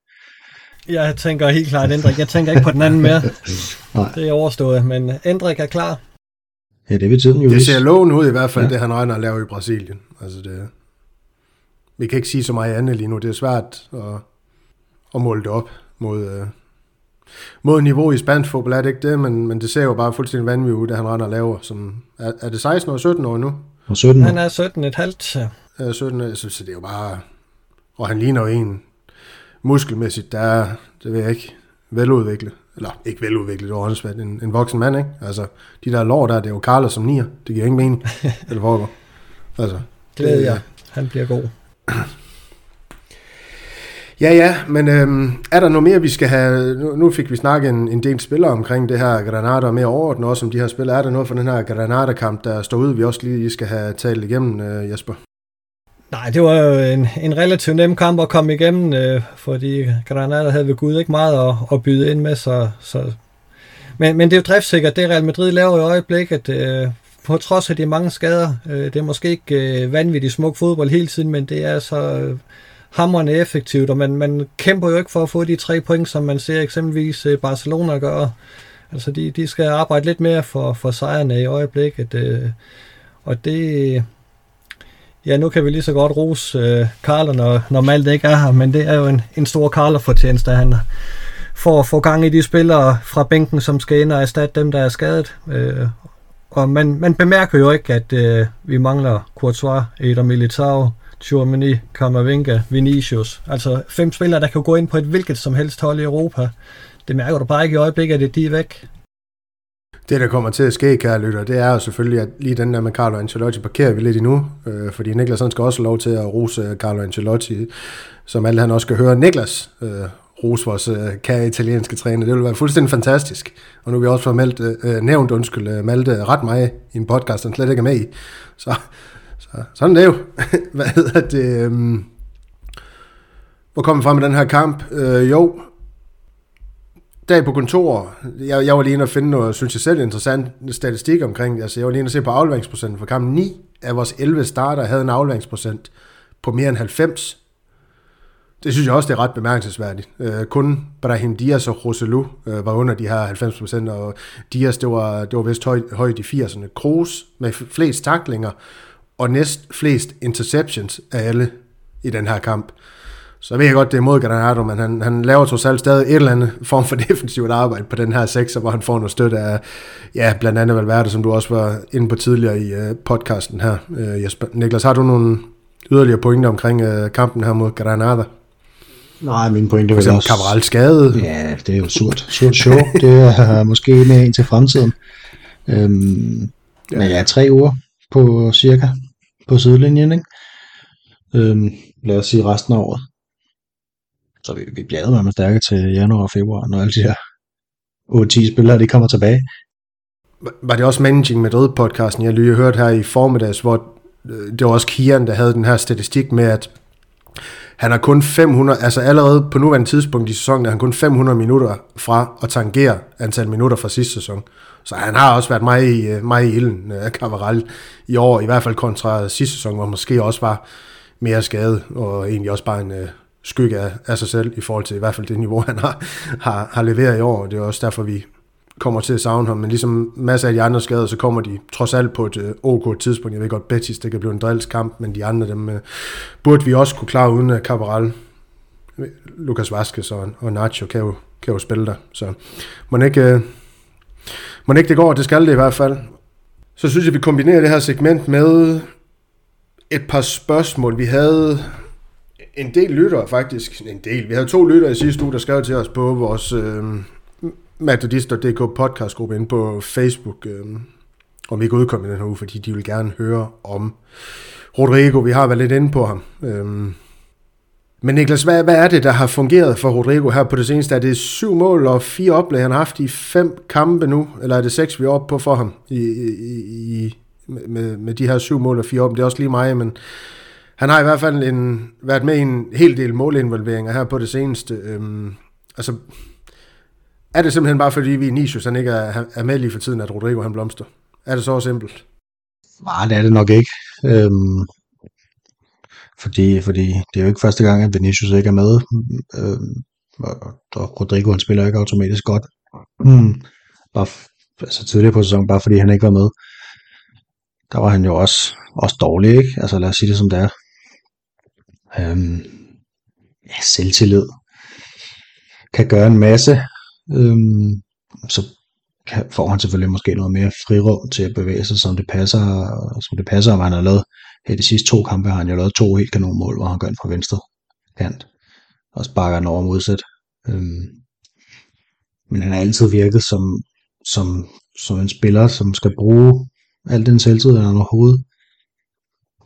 Jeg tænker helt klart Endrik. Jeg tænker ikke på den anden mere. Nej. Det er overstået, men Endrik er klar. Ja, det vil tiden jo Det ser lovende ud i hvert fald, ja. det han regner at lave i Brasilien. Altså det, vi kan ikke sige så meget andet lige nu. Det er svært at, at måle det op mod, øh, mod niveau i spansk fodbold, er det ikke det? Men, men det ser jo bare fuldstændig vanvittigt ud, det han render og laver. Som, er, er det 16 år 17 år nu? Og 17 år. Han er 17 et halvt. Ja, 17 år, så, så det er jo bare... Og han ligner jo en muskelmæssigt, der er, det ved jeg ikke, veludviklet. Eller ikke veludviklet, det var en, en voksen mand, ikke? Altså, de der lår der, det er jo Carlos som nier. Det giver ingen mening, det foregår. Altså, Glæder jeg. Han bliver god. Ja, ja, men øhm, er der noget mere, vi skal have... Nu, nu fik vi snakket en, en del spillere omkring det her Granada, og mere overordnet også om de her spillere. Er der noget for den her Granada-kamp, der står ude, vi også lige skal have talt igennem, øh, Jesper? Nej, det var jo en, en relativt nem kamp at komme igennem, øh, fordi Granada havde ved Gud ikke meget at, at byde ind med, så, så men, men det er jo driftsikkert, det Real Madrid laver i øjeblikket, øh, på trods af de mange skader. Øh, det er måske ikke øh, vanvittigt smuk fodbold hele tiden, men det er så øh, hammerne effektivt, og man, man kæmper jo ikke for at få de tre point, som man ser eksempelvis øh, Barcelona gøre. Altså, de, de skal arbejde lidt mere for, for sejrene i øjeblikket, øh, og det... Ja, nu kan vi lige så godt rose øh, Karler, når, når Malte ikke er her, men det er jo en, en stor Karler-fortjeneste, han får får få gang i de spillere fra bænken, som skal ind og erstatte dem, der er skadet. Øh, og man, man bemærker jo ikke, at øh, vi mangler Courtois, Eder Militao, Tchouameni, Kamavinga, Vinicius. Altså fem spillere, der kan gå ind på et hvilket som helst hold i Europa. Det mærker du bare ikke i øjeblikket, at de er væk. Det, der kommer til at ske, kære lytter, det er jo selvfølgelig, at lige den der med Carlo Ancelotti parkerer vi lidt endnu, øh, fordi Niklas han skal også have lov til at rose øh, Carlo Ancelotti, som alle han også skal høre Niklas øh, rose vores øh, kære italienske træner. Det vil være fuldstændig fantastisk. Og nu har vi også formelt meldt, øh, øh, nævnt, undskyld, øh, Malte ret meget i en podcast, han slet ikke er med i. Så så sådan er det jo. Hvad hedder det? Øhm, hvor kom vi frem med den her kamp? Øh, jo, dag på kontor, jeg, jeg var lige inde og finde noget, synes jeg selv, interessant statistik omkring Altså, jeg var lige inde og se på afleveringsprocenten for kampen. 9 af vores 11 starter havde en afleveringsprocent på mere end 90. Det synes jeg også, det er ret bemærkelsesværdigt. Øh, kun Brahim Dias og Roselu øh, var under de her 90%, og Dias, det var, det var vist højt, højt i 80'erne. Kroos med flest taklinger, og næst flest interceptions af alle i den her kamp. Så ved jeg godt, det er mod Granado, men han, han laver trods alt stadig et eller andet form for defensivt arbejde på den her sekser, hvor han får noget støtte af, ja, blandt andet Valverde, som du også var inde på tidligere i uh, podcasten her. Uh, Jesper. Niklas, har du nogle yderligere pointer omkring uh, kampen her mod Granada? Nej, min pointe var også... Cabral skade. Ja, det er jo surt. Surt show. det er måske med ind til fremtiden. Øhm, ja. Men ja, tre uger på cirka på sidelinjen, ikke? Øhm, lad os sige resten af året. Så vi, vi bliver med stærke til januar og februar, når alle de her 8-10 spillere de kommer tilbage. Var det også Managing Madrid podcasten, jeg lige hørte her i formiddags, hvor øh, det var også Kian, der havde den her statistik med, at han har kun 500, altså allerede på nuværende tidspunkt i sæsonen, er han kun 500 minutter fra at tangere antal minutter fra sidste sæson. Så han har også været meget i, øh, meget i ilden, øh, uh, Cavaral, i år, i hvert fald kontra sidste sæson, hvor måske også var mere skadet, og egentlig også bare en øh, skygge af, af sig selv, i forhold til i hvert fald det niveau, han har, har, har leveret i år. Det er også derfor, vi kommer til at savne ham, men ligesom masser af de andre skader, så kommer de trods alt på et øh, ok tidspunkt. Jeg ved godt, Betis, det kan blive en drillskamp, men de andre, dem øh, burde vi også kunne klare uden øh, uh, Lukas Lucas og, og Nacho kan jo, kan jo spille der, så må ikke... øh, må ikke det går, det skal det i hvert fald. Så synes jeg, vi kombinerer det her segment med et par spørgsmål. Vi havde en del lyttere faktisk. En del. Vi havde to lyttere i sidste uge, der skrev til os på vores øh, Metodist.dk podcastgruppe inde på Facebook. Øh, om vi kan udkomme i den her uge, fordi de vil gerne høre om Rodrigo. Vi har været lidt inde på ham. Øh, men Niklas, hvad, hvad er det, der har fungeret for Rodrigo her på det seneste? Er det syv mål og fire oplæg, han har haft i fem kampe nu? Eller er det seks, vi er oppe på for ham i, i, i, med, med de her syv mål og fire oplæg? Det er også lige mig, men han har i hvert fald en, været med i en hel del målinvolveringer her på det seneste. Øhm, altså, er det simpelthen bare fordi Vinicius han ikke er, er med lige for tiden, at Rodrigo han blomster? Er det så simpelt? Nej, det er det nok ikke. Øhm, fordi, fordi det er jo ikke første gang, at Vinicius ikke er med, øh, og, og Rodrigo han spiller ikke automatisk godt. Mm. Bare, altså tidligere på sæsonen, bare fordi han ikke var med. Der var han jo også, også dårlig, ikke? Altså lad os sige det som det er. Øhm, ja, selvtillid. Kan gøre en masse. Øhm, så kan, får han selvfølgelig måske noget mere frirum til at bevæge sig, som det passer, som det passer, om han har lavet her de sidste to kampe har han jo lavet to helt kanonmål, hvor han gør den fra venstre kant, og sparker den over modsat. Øhm, men han har altid virket som, som, som en spiller, som skal bruge al den selvtid, han overhovedet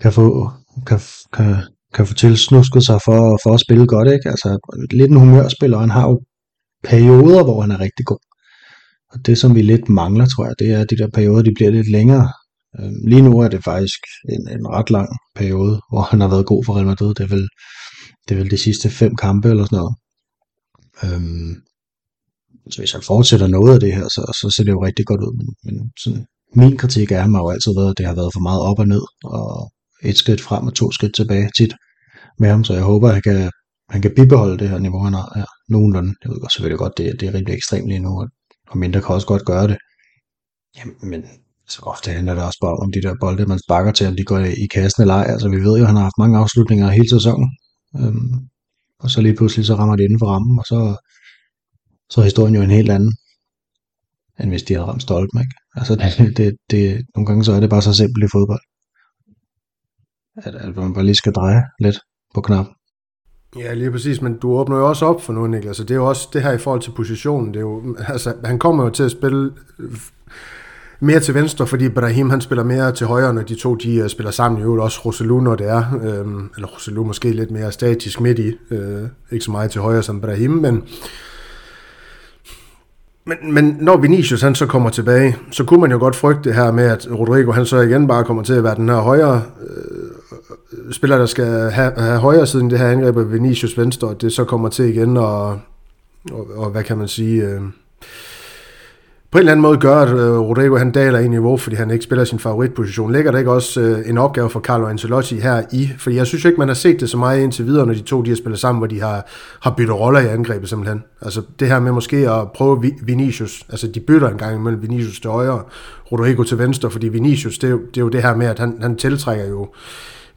kan få, kan, kan, kan få tilsnusket sig for, for at spille godt, ikke? Altså, lidt en humørspiller, han har jo perioder, hvor han er rigtig god. Og det, som vi lidt mangler, tror jeg, det er, at de der perioder, de bliver lidt længere. Øhm, lige nu er det faktisk en, en ret lang periode, hvor han har været god for Real Madrid. Det er vel, det er vel de sidste fem kampe eller sådan noget. Øhm, så hvis han fortsætter noget af det her, så, så ser det jo rigtig godt ud. Men, men sådan, min kritik af ham har jo altid været, at det har været for meget op og ned, og et skridt frem og to skridt tilbage tit med ham, så jeg håber, at han kan, han kan bibeholde det her niveau, han har her, nogenlunde. Jeg ved selvfølgelig godt, det, det er rimelig ekstremt lige nu, og mindre kan også godt gøre det. Jamen, men så ofte handler det også bare om de der bolde, man sparker til, om de går i kassen eller ej. Altså, vi ved jo, at han har haft mange afslutninger hele sæsonen. Øhm, og så lige pludselig så rammer det inden for rammen, og så, så er historien jo en helt anden, end hvis de havde ramt stolpen. Ikke? Altså, det, det, det, nogle gange så er det bare så simpelt i fodbold. At, at man bare lige skal dreje lidt på knappen. Ja, lige præcis, men du åbner jo også op for noget, Niklas, så det er jo også det her i forhold til positionen. Det er jo, altså, han kommer jo til at spille mere til venstre, fordi Brahim han spiller mere til højre, når de to de uh, spiller sammen. I øvrigt også Roselu, når det er. Øhm, eller Roselu måske lidt mere statisk midt i. Øh, ikke så meget til højre som Brahim, men men, men når Vinicius han så kommer tilbage, så kunne man jo godt frygte det her med, at Rodrigo han så igen bare kommer til at være den her højre øh, spiller, der skal have, have højre siden det her angreb af Vinicius venstre, og det så kommer til igen, og, og, og hvad kan man sige... Øh, på en eller anden måde gør, at øh, Rodrigo han daler i niveau, fordi han ikke spiller sin favoritposition. Ligger der ikke også øh, en opgave for Carlo Ancelotti her i? Fordi jeg synes ikke, man har set det så meget indtil videre, når de to de har spillet sammen, hvor de har, har byttet roller i angrebet simpelthen. Altså det her med måske at prøve Vinicius, altså de bytter en gang imellem Vinicius til højre, Rodrigo til venstre, fordi Vinicius, det er jo det, er jo det her med, at han, han tiltrækker jo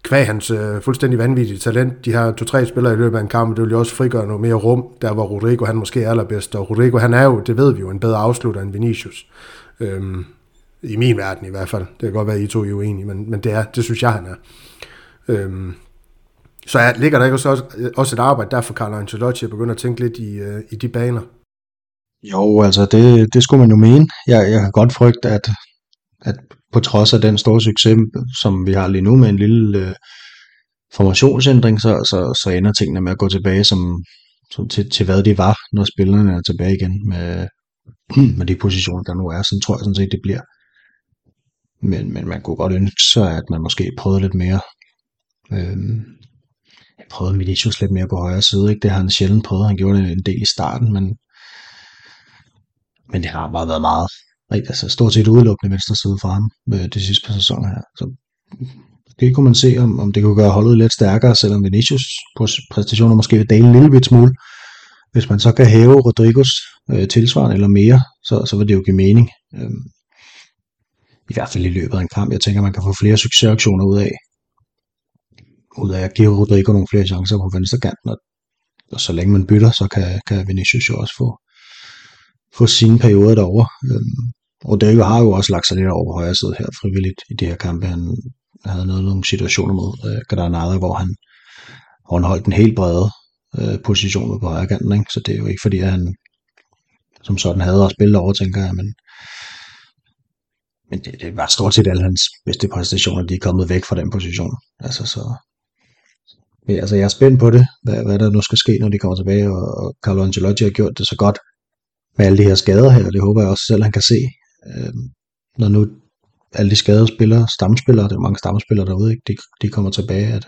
kvæg hans øh, fuldstændig vanvittige talent. De har to-tre spillere i løbet af en kamp, det vil jo også frigøre noget mere rum, der hvor Rodrigo han måske er allerbedst. Og Rodrigo han er jo, det ved vi jo, en bedre afslutter end Vinicius. Øhm, I min verden i hvert fald. Det kan godt være, at I to er uenige, men, men det, er, det synes jeg, han er. Øhm, så ja, ligger der ikke også, også et arbejde der for Carlo Ancelotti at begynde at tænke lidt i, øh, i de baner? Jo, altså det, det skulle man jo mene. Jeg, jeg kan godt frygte, at, at på trods af den store succes, som vi har lige nu med en lille øh, formationsændring, så, så, så ender tingene med at gå tilbage som, som til, til, hvad de var, når spillerne er tilbage igen med, med de positioner, der nu er. Så tror jeg sådan set, det bliver. Men, men man kunne godt ønske sig, at man måske prøvede lidt mere. Øh, jeg prøvede Milicius lidt mere på højre side. Ikke? Det har han sjældent prøvet. Han gjorde det en del i starten, men, men det har bare været meget altså stort set udelukkende venstre side for ham øh, med de sidste par sæsoner her. Så det kunne man se, om, om det kunne gøre holdet lidt stærkere, selvom Vinicius præstationer måske vil dale en lille bit smule. Hvis man så kan hæve Rodrigos øh, tilsvarende eller mere, så, så vil det jo give mening. Øhm, I hvert fald i løbet af en kamp. Jeg tænker, man kan få flere succesaktioner ud af, ud af at give Rodrigo nogle flere chancer på venstre kanten, og, og så længe man bytter, så kan, kan Vinicius jo også få, få sine perioder derovre. Øhm, Rodrigo har jo også lagt sig lidt over på højre side her frivilligt i de her kampe. Han havde noget, nogle situationer med øh, Granada, hvor han, hvor han holdt en helt brede øh, position på højre kanten. Ikke? Så det er jo ikke fordi, at han som sådan havde at spille over, tænker jeg. Men, men det, det var stort set alle hans bedste præstationer, de er kommet væk fra den position. Altså, så, ja, altså jeg er spændt på det, hvad, hvad der nu skal ske, når de kommer tilbage, og, og Carlo Ancelotti har gjort det så godt med alle de her skader her, og det håber jeg også selv, han kan se, øh, når nu alle de skadede spillere, stamspillere, der er mange stamspillere derude, ikke? De, de kommer tilbage, at,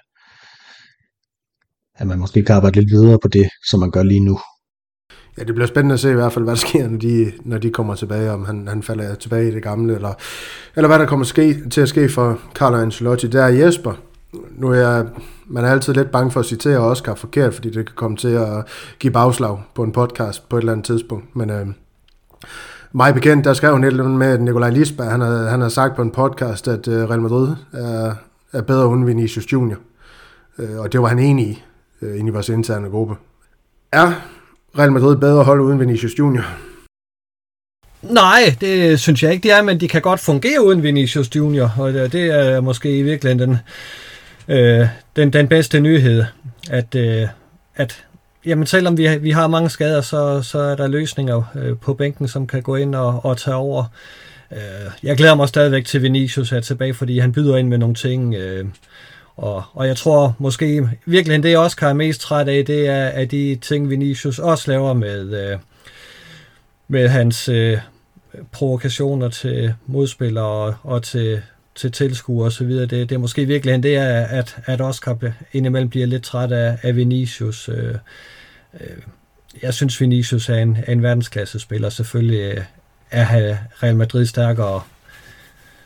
at man måske kan arbejde lidt videre på det, som man gør lige nu. Ja, det bliver spændende at se i hvert fald, hvad der sker, når de, når de kommer tilbage, om han, han falder tilbage i det gamle, eller, eller hvad der kommer ske, til at ske for Carlo Ancelotti. Der er Jesper. nu er jeg, man er altid lidt bange for at citere Oscar forkert, fordi det kan komme til at give bagslag på en podcast på et eller andet tidspunkt. Men øh, mig bekendt, der skrev hun et eller andet med, at Nikolaj Lisberg, han havde, han havde sagt på en podcast, at øh, Real Madrid er, er bedre uden Vinicius Junior. Øh, og det var han enig i, øh, inde i vores interne gruppe. Er Real Madrid bedre hold uden Vinicius Junior? Nej, det synes jeg ikke, de er, men de kan godt fungere uden Vinicius Junior, og det er måske i virkeligheden den, øh, den, den bedste nyhed, at, øh, at jamen, selvom vi, vi har mange skader, så, så er der løsninger øh, på bænken, som kan gå ind og, og tage over. Øh, jeg glæder mig stadigvæk til Vinicius er tilbage, fordi han byder ind med nogle ting, øh, og, og jeg tror måske virkelig det, Oscar er mest træt af, det er af de ting, Vinicius også laver med, øh, med hans øh, provokationer til modspillere og, og til, til tilskuere videre. Det, det er måske virkelig det er, at, at Oscar indimellem bliver lidt træt af, af Vinicius. Øh, Øh, jeg synes, Vinicius er en, er en verdensklasse spiller. Selvfølgelig øh, er Real Madrid stærkere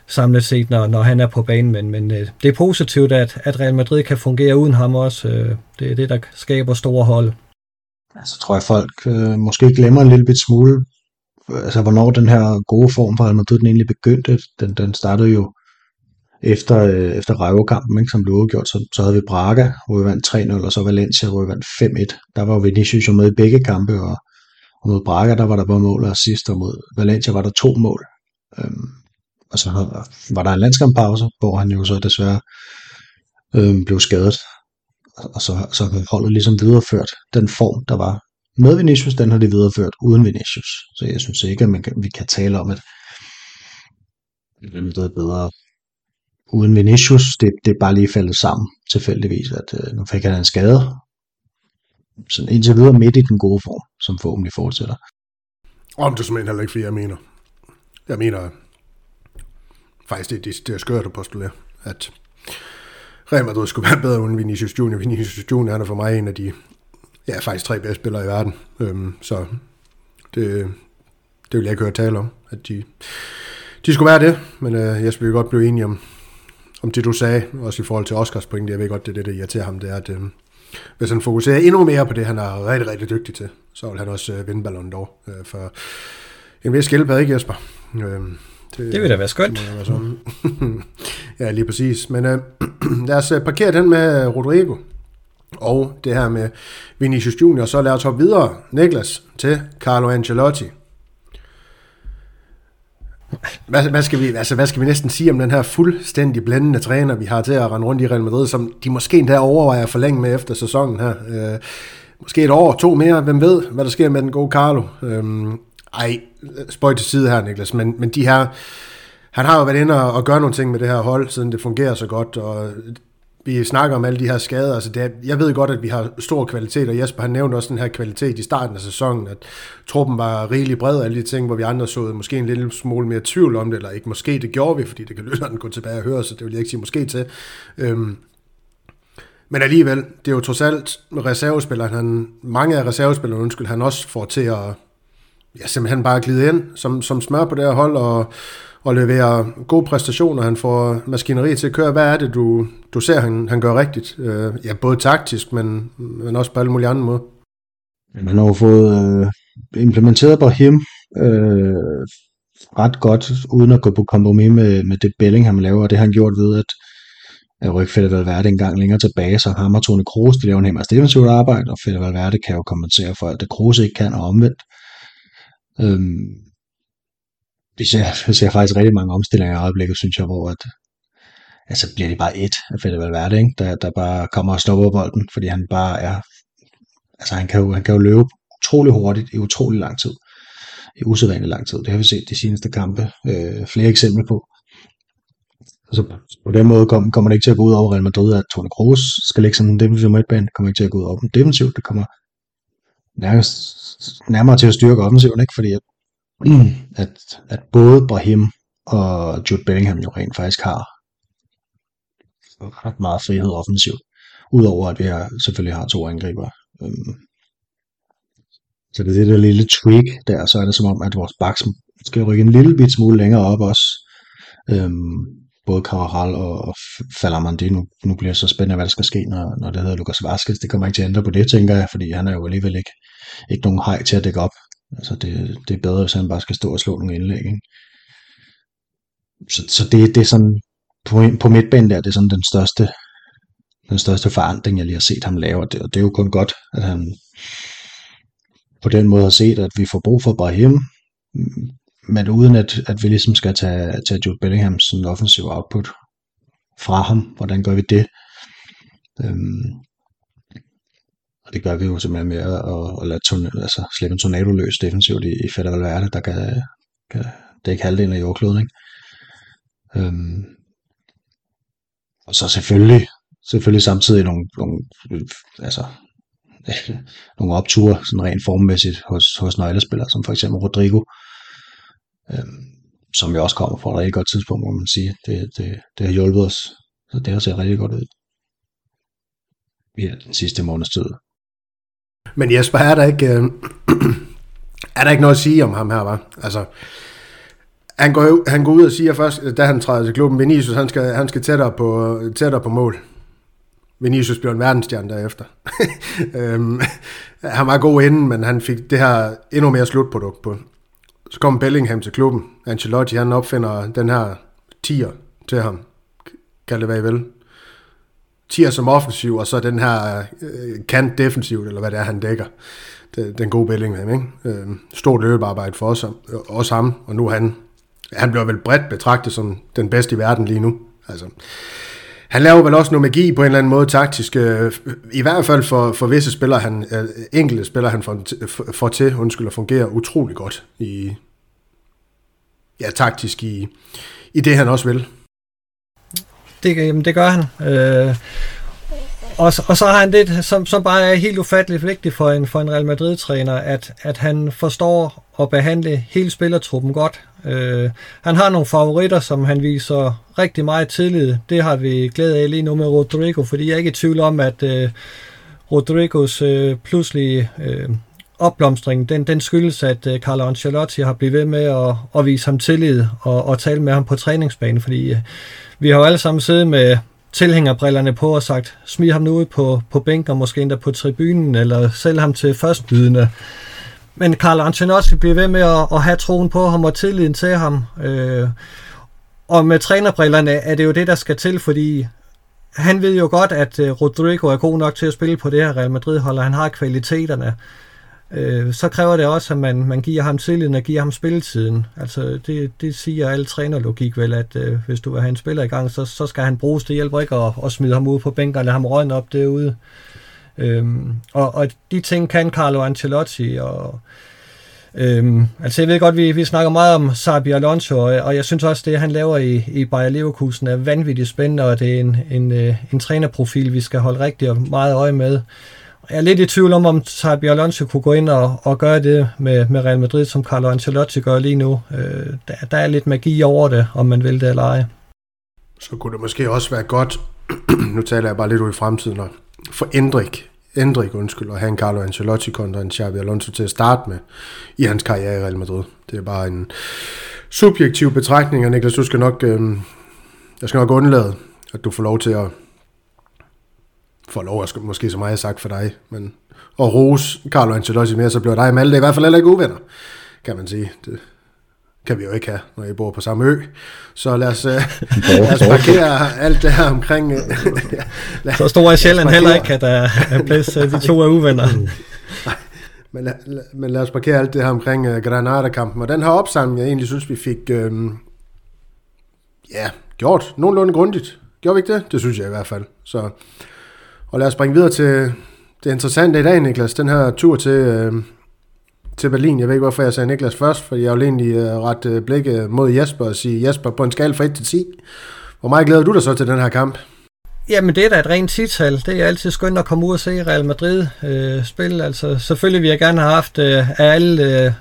samlet set, når, når han er på banen, men, men øh, det er positivt, at, at Real Madrid kan fungere uden ham også. Øh, det er det, der skaber store hold. Så tror jeg, folk øh, måske glemmer en lille bit smule, altså hvornår den her gode form for Real Madrid den egentlig begyndte. Den, den startede jo efter, øh, efter Rayo-kampen, ikke, som blev udgjort, så, så havde vi Braga, hvor vi vandt 3-0, og så Valencia, hvor vi vandt 5-1. Der var Vinicius jo med i begge kampe, og, og mod Braga, der var der både mål og assist, og mod Valencia var der to mål. Øhm, og så var der en landskamppause, hvor han jo så desværre øhm, blev skadet. Og så, så har holdet ligesom videreført den form, der var med Vinicius, den har de videreført uden Vinicius. Så jeg synes ikke, at man kan, vi kan tale om, at det er bedre uden Vinicius. Det, det er bare lige faldet sammen tilfældigvis, at øh, nu fik han en skade. Så indtil videre midt i den gode form, som forhåbentlig fortsætter. Om det er simpelthen heller ikke, fordi jeg mener. Jeg mener, faktisk det, det, det er skørt at postulere, at Real Madrid skulle være bedre uden Vinicius Junior. Vinicius Junior han er for mig en af de ja, faktisk tre bedste spillere i verden. Øhm, så det, det vil jeg ikke høre tale om, at de, de skulle være det, men øh, jeg skulle godt blive enig om, om det, du sagde, også i forhold til Oscars point. Jeg ved godt, det er det, der irriterer ham, det er, at øh, hvis han fokuserer endnu mere på det, han er rigtig, rigtig dygtig til, så vil han også øh, vinde ballonen dog. Øh, for en vis skildpadde, ikke Jesper? Øh, det, det vil da være skønt. Være sådan. ja, lige præcis. Men øh, lad os øh, parkere den med Rodrigo. Og det her med Vinicius Junior. Så lad os hoppe videre, Niklas, til Carlo Ancelotti. Hvad, hvad, skal vi, altså, hvad skal vi næsten sige om den her fuldstændig blændende træner, vi har til at rende rundt i Real Madrid, som de måske endda overvejer at forlænge med efter sæsonen her. Øh, måske et år, to mere, hvem ved, hvad der sker med den gode Carlo. Øh, ej, spøj til side her, Niklas, men, men de her, han har jo været inde og, og gøre nogle ting med det her hold, siden det fungerer så godt, og vi snakker om alle de her skader, altså det er, jeg ved godt, at vi har stor kvalitet, og Jesper han nævnte også den her kvalitet i starten af sæsonen, at truppen var rigelig bred og alle de ting, hvor vi andre så måske en lille smule mere tvivl om det, eller ikke måske, det gjorde vi, fordi det kan lytteren gå tilbage og høre, så det vil jeg ikke sige måske til. Øhm, men alligevel, det er jo trods alt reservespilleren, han, mange af reservespillerne, undskyld, han også får til at ja, simpelthen bare glide ind som, som smør på det her hold, og, og leverer gode præstationer. Han får maskineriet til at køre. Hvad er det, du, du ser, han, han gør rigtigt? Øh, ja, både taktisk, men, men også på alle mulige andre måder. Man har jo fået øh, implementeret Brahim øh, ret godt, uden at gå på kompromis med, med det Bellingham laver, og det har han gjort ved, at at rykke Fede Valverde en gang længere tilbage, så ham og Tone Kroos, de laver en hel defensivt arbejde, og Fede Valverde kan jo kompensere for, at det Kroos ikke kan, og omvendt. Øhm, vi, ser, vi ser faktisk rigtig mange omstillinger i øjeblikket, synes jeg, hvor at, altså bliver det bare et af Fede Valverde, ikke? Der, der bare kommer og stopper bolden, fordi han bare er, altså han kan jo, han kan jo løbe utrolig hurtigt i utrolig lang tid. I usædvanlig lang tid. Det har vi set de seneste kampe. Øh, flere eksempler på. Så på den måde kom, kommer det ikke til at gå ud over Real Madrid, at Toni Kroos skal lægge sådan en defensiv midtbane. Det kommer ikke til at gå ud over dem defensivt. Det kommer nærmest nærmere til at styrke offensiven, ikke? fordi at, at, at både Brahim og Jude Bellingham jo rent faktisk har ret meget frihed offensivt. Udover at vi har, selvfølgelig har to angriber. Øhm, så det er det der lille tweak der, så er det som om, at vores backs skal rykke en lille bit smule længere op også. Øhm, både Carvajal og, og Falamandi. Nu, nu bliver det så spændende, hvad der skal ske, når, når det hedder Lucas Vaskes. Det kommer ikke til at ændre på det, tænker jeg, fordi han er jo alligevel ikke, ikke nogen hej til at dække op. Altså det, det er bedre, hvis han bare skal stå og slå nogle indlæg. Ikke? Så, så det, det er sådan, på, på midtbanen der, det er sådan den største, den største forandring, jeg lige har set ham lave, og det, og det er jo kun godt, at han på den måde har set, at vi får brug for Brahim, men uden at, at vi ligesom skal tage, tage Jude Bellinghams sådan offensiv output fra ham. Hvordan gør vi det? Øhm, og det gør vi jo simpelthen med at, at, at lade ton, altså, slippe en tornado løs defensivt i, i Fedder Valverde, der kan, kan dække halvdelen af jordkloden. Ikke? Øhm, og så selvfølgelig, selvfølgelig samtidig nogle, nogle, altså, nogle opture, sådan rent formmæssigt hos, hos nøglespillere, som for eksempel Rodrigo, øhm, som jo også kommer fra et rigtig godt tidspunkt, må man sige. Det, det, det har hjulpet os, så det har set rigtig godt ud i den sidste måneds tid. Men Jesper, er der ikke, øh, er der ikke noget at sige om ham her, var? Altså, han går, han går ud og siger først, da han træder til klubben, Vinicius, han skal, han skal tættere, på, tættere på mål. Vinicius blev en verdensstjerne derefter. øhm, han var god inden, men han fik det her endnu mere slutprodukt på. Så kom Bellingham til klubben. Ancelotti, han opfinder den her tier til ham. Kan det være vel? Tier som offensiv, og så den her øh, kant defensivt, eller hvad det er, han dækker. Den, den gode Bellingham, ikke? Øh, stort løbearbejde for os, også ham, og nu han. Han bliver vel bredt betragtet som den bedste i verden lige nu. Altså, han laver vel også noget magi på en eller anden måde taktisk, øh, i hvert fald for, for visse spillere, han, øh, enkelte spillere, han får, får til, undskyld, at fungere utrolig godt i, ja, taktisk i, i det, han også vil. Det, jamen, det gør han. Øh, og, og så har han det, som, som bare er helt ufatteligt vigtigt for en, for en Real Madrid-træner, at, at han forstår at behandle hele spillertruppen godt. Øh, han har nogle favoritter, som han viser rigtig meget tillid. Det har vi glædet af lige nu med Rodrigo, fordi jeg er ikke i tvivl om, at øh, Rodrigos øh, pludselige øh, opblomstring, den, den skyldes, at øh, Carlo Ancelotti har blivet ved med at, at vise ham tillid og, og tale med ham på træningsbanen, fordi øh, vi har jo alle sammen siddet med tilhængerbrillerne på og sagt, smid ham nu ud på, på bænken, måske endda på tribunen, eller sælg ham til førstbydende. Men Carlo Ancelotti bliver ved med at, at have troen på ham og tilliden til ham. Øh, og med trænerbrillerne er det jo det, der skal til, fordi han ved jo godt, at øh, Rodrigo er god nok til at spille på det her Real Madrid-hold, og han har kvaliteterne øh, så kræver det også, at man, man giver ham tilliden og giver ham spilletiden. Altså det, det siger al trænerlogik vel, at øh, hvis du vil have en spiller i gang, så, så skal han bruges. Det hjælper ikke at, at smide ham ud på bænken og lade ham røgne op derude. Øhm, og, og de ting kan Carlo Ancelotti, og Øhm, altså jeg ved godt, vi, vi snakker meget om Sabi Alonso, og, og jeg synes også, det han laver i, i Bayer Leverkusen er vanvittigt spændende, og det er en, en, en, en trænerprofil, vi skal holde rigtig meget øje med. Jeg er lidt i tvivl om, om Xabi Alonso kunne gå ind og, og gøre det med, med Real Madrid, som Carlo Ancelotti gør lige nu. Øh, der, der er lidt magi over det, om man vil det eller ej. Så kunne det måske også være godt, nu taler jeg bare lidt ud i fremtiden, for Endrik, Endrik undskyld, at have en Carlo Ancelotti kontra en Xabi Alonso til at starte med i hans karriere i Real Madrid. Det er bare en subjektiv betragtning, og Niklas, du skal nok, øh, jeg skal nok undlade, at du får lov til at får lov at måske så meget sagt for dig, men og rose Carlo Ancelotti mere, så bliver dig og Malte i hvert fald heller ikke uvenner, kan man sige. Det kan vi jo ikke have, når I bor på samme ø. Så lad os, uh, lad os parkere alt det her omkring... Uh, lad, så stor er Sjælland heller ikke, at der er plads de to er uvenner. Nej, men, lad, men lad os parkere alt det her omkring uh, Granada-kampen. Og den her opsamling, jeg egentlig synes, vi fik uh, ja, gjort nogenlunde grundigt. Gjorde vi ikke det? Det synes jeg i hvert fald. Så og lad os springe videre til det interessante i dag, Niklas. Den her tur til, øh, til Berlin. Jeg ved ikke, hvorfor jeg sagde Niklas først, for jeg vil egentlig øh, ret øh, blikket mod Jesper og sige, Jesper, på en skala fra 1 til 10. Hvor meget glæder du dig så til den her kamp? Jamen det er da et rent tital. Det er altid skønt at komme ud og se Real Madrid øh, spille. Altså selvfølgelig vil jeg gerne have haft øh, alle, øh,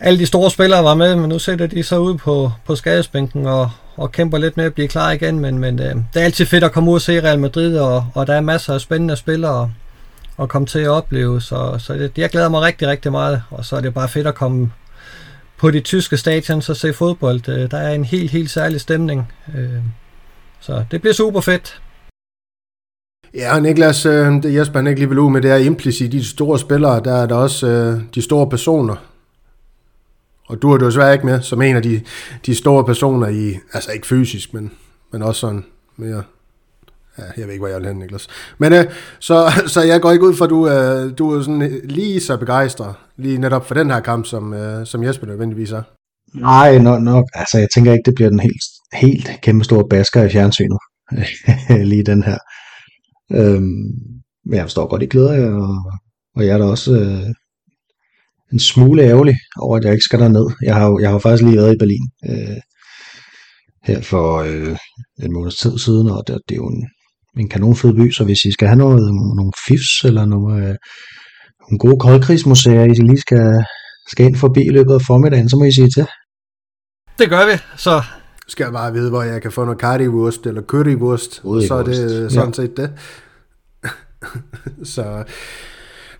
alle de store spillere var med, men nu sætter de så ud på, på skadesbænken, og, og kæmper lidt med at blive klar igen, men, men øh, det er altid fedt at komme ud og se Real Madrid, og, og der er masser af spændende spillere at komme til at opleve, så, så det, jeg glæder mig rigtig, rigtig meget, og så er det bare fedt at komme på de tyske stadion så se fodbold. Øh, der er en helt, helt særlig stemning. Øh, så det bliver super fedt. Ja, og Niklas, det Jesper han ikke lige vil ud med, det er implicit i de store spillere, der er der også øh, de store personer. Og du er du desværre ikke med som en af de, de store personer i, altså ikke fysisk, men, men også sådan mere Ja, jeg ved ikke, hvor jeg er hen, Niklas. Men øh, så, så jeg går ikke ud for, at du, øh, du er sådan lige så begejstret lige netop for den her kamp, som, øh, som Jesper nødvendigvis er. Nej, nok, nok. Altså, jeg tænker ikke, det bliver den helt, helt kæmpe store basker i fjernsynet. lige den her. Øhm, men jeg forstår godt, I glæder jer, og, og jeg er da også øh, en smule ærgerlig over, at jeg ikke skal derned. Jeg har jo jeg har faktisk lige været i Berlin øh, her for øh, en måneds tid siden, og det, det er jo en, en kanonfed by, så hvis I skal have noget, nogle fifs eller nogle, øh, nogle gode koldkrigsmuseer, I lige skal, skal ind forbi i løbet af formiddagen, så må I sige til. Det gør vi, så skal jeg bare vide, hvor jeg kan få noget currywurst eller currywurst, og så er det sådan ja. set det. så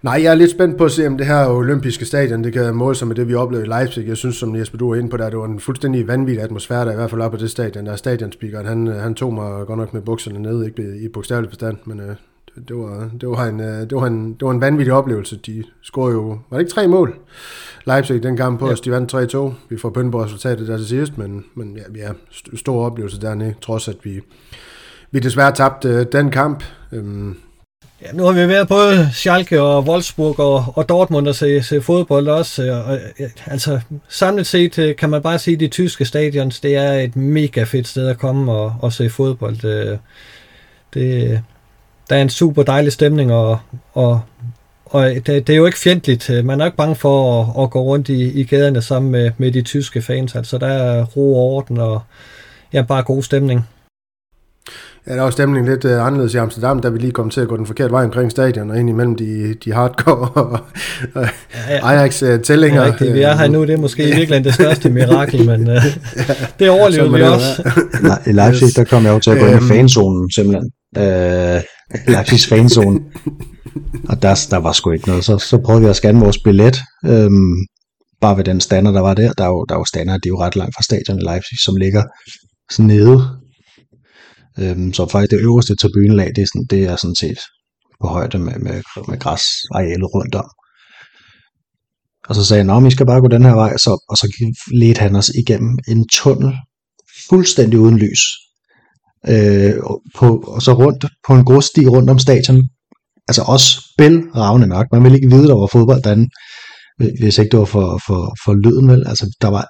nej, jeg er lidt spændt på at se, om det her olympiske stadion, det kan måle sig med det, vi oplevede i Leipzig. Jeg synes, som Jesper, du var inde på der, det var en fuldstændig vanvittig atmosfære, der i hvert fald op på det stadion. Der stadionspeakeren, han, han tog mig godt nok med bukserne ned, ikke i bogstavelig forstand, men øh, det, var, det, var en, øh, det, var en, det var en vanvittig oplevelse. De scorede jo, var det ikke tre mål? Leipzig den kamp på ja. os, de vandt 3-2. Vi får pønt på resultatet der til sidst, men, men ja, er stor oplevelse dernede, trods at vi, vi desværre tabte øh, den kamp. Øhm, Ja, nu har vi været både Schalke og Wolfsburg og, og Dortmund og se, se fodbold også. Og, og, altså samlet set øh, kan man bare sige, at de tyske stadions, det er et mega fedt sted at komme og, og se fodbold. Det, det, der er en super dejlig stemning, og, og, og det, det er jo ikke fjendtligt. Øh, man er ikke bange for at, at gå rundt i, i gaderne sammen med, med de tyske fans. Altså der er ro og orden, og ja, bare god stemning. Ja, der var stemningen lidt uh, anderledes i Amsterdam, da vi lige kom til at gå den forkerte vej omkring stadion, og ind imellem de, de hardcore og, og ja, ja. Ajax-tællinger. Uh, ja, vi er her nu, det er måske i virkeligheden det største mirakel, men ja, det overlevede vi også. Nej, I Leipzig, der kom jeg jo til at gå ind i øhm. fanzonen, simpelthen. Uh, Leipzigs fanzone. Og der, der var sgu ikke noget. Så, så prøvede vi at scanne vores billet. Øhm, bare ved den stander, der var der. Der er jo, der er jo stander, de er jo ret langt fra stadion i Leipzig, som ligger sådan nede. Øhm, så faktisk det øverste tribunelag, det er, sådan, det er sådan set på højde med, med, med græsarealet rundt om. Og så sagde han, at vi skal bare gå den her vej, så, og så ledte han os igennem en tunnel, fuldstændig uden lys, øh, på, og så rundt på en grussti rundt om stadion. Altså også ravne mørkt. Man ville ikke vide, der var fodbold derinde, hvis ikke det var for, for, for lyden, vel? Altså, der var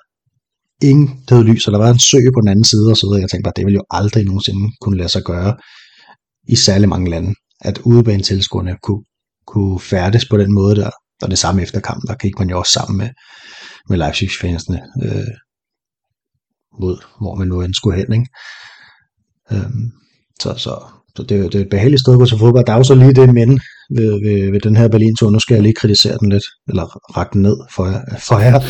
ingen der lys, og der var en sø på den anden side, og så videre. Jeg tænkte bare, det ville jo aldrig nogensinde kunne lade sig gøre i særlig mange lande, at udebanetilskuerne kunne, kunne færdes på den måde der. Og det samme efter kampen, der gik man jo også sammen med, med Leipzig-fansene øh, mod, hvor man nu end skulle hen. Ikke? Øhm, så, så, så det, det er et behageligt sted at gå til fodbold. Der er jo så lige det men ved, ved, ved den her Berlin-tur. Nu skal jeg lige kritisere den lidt, eller række den ned for jer, for jer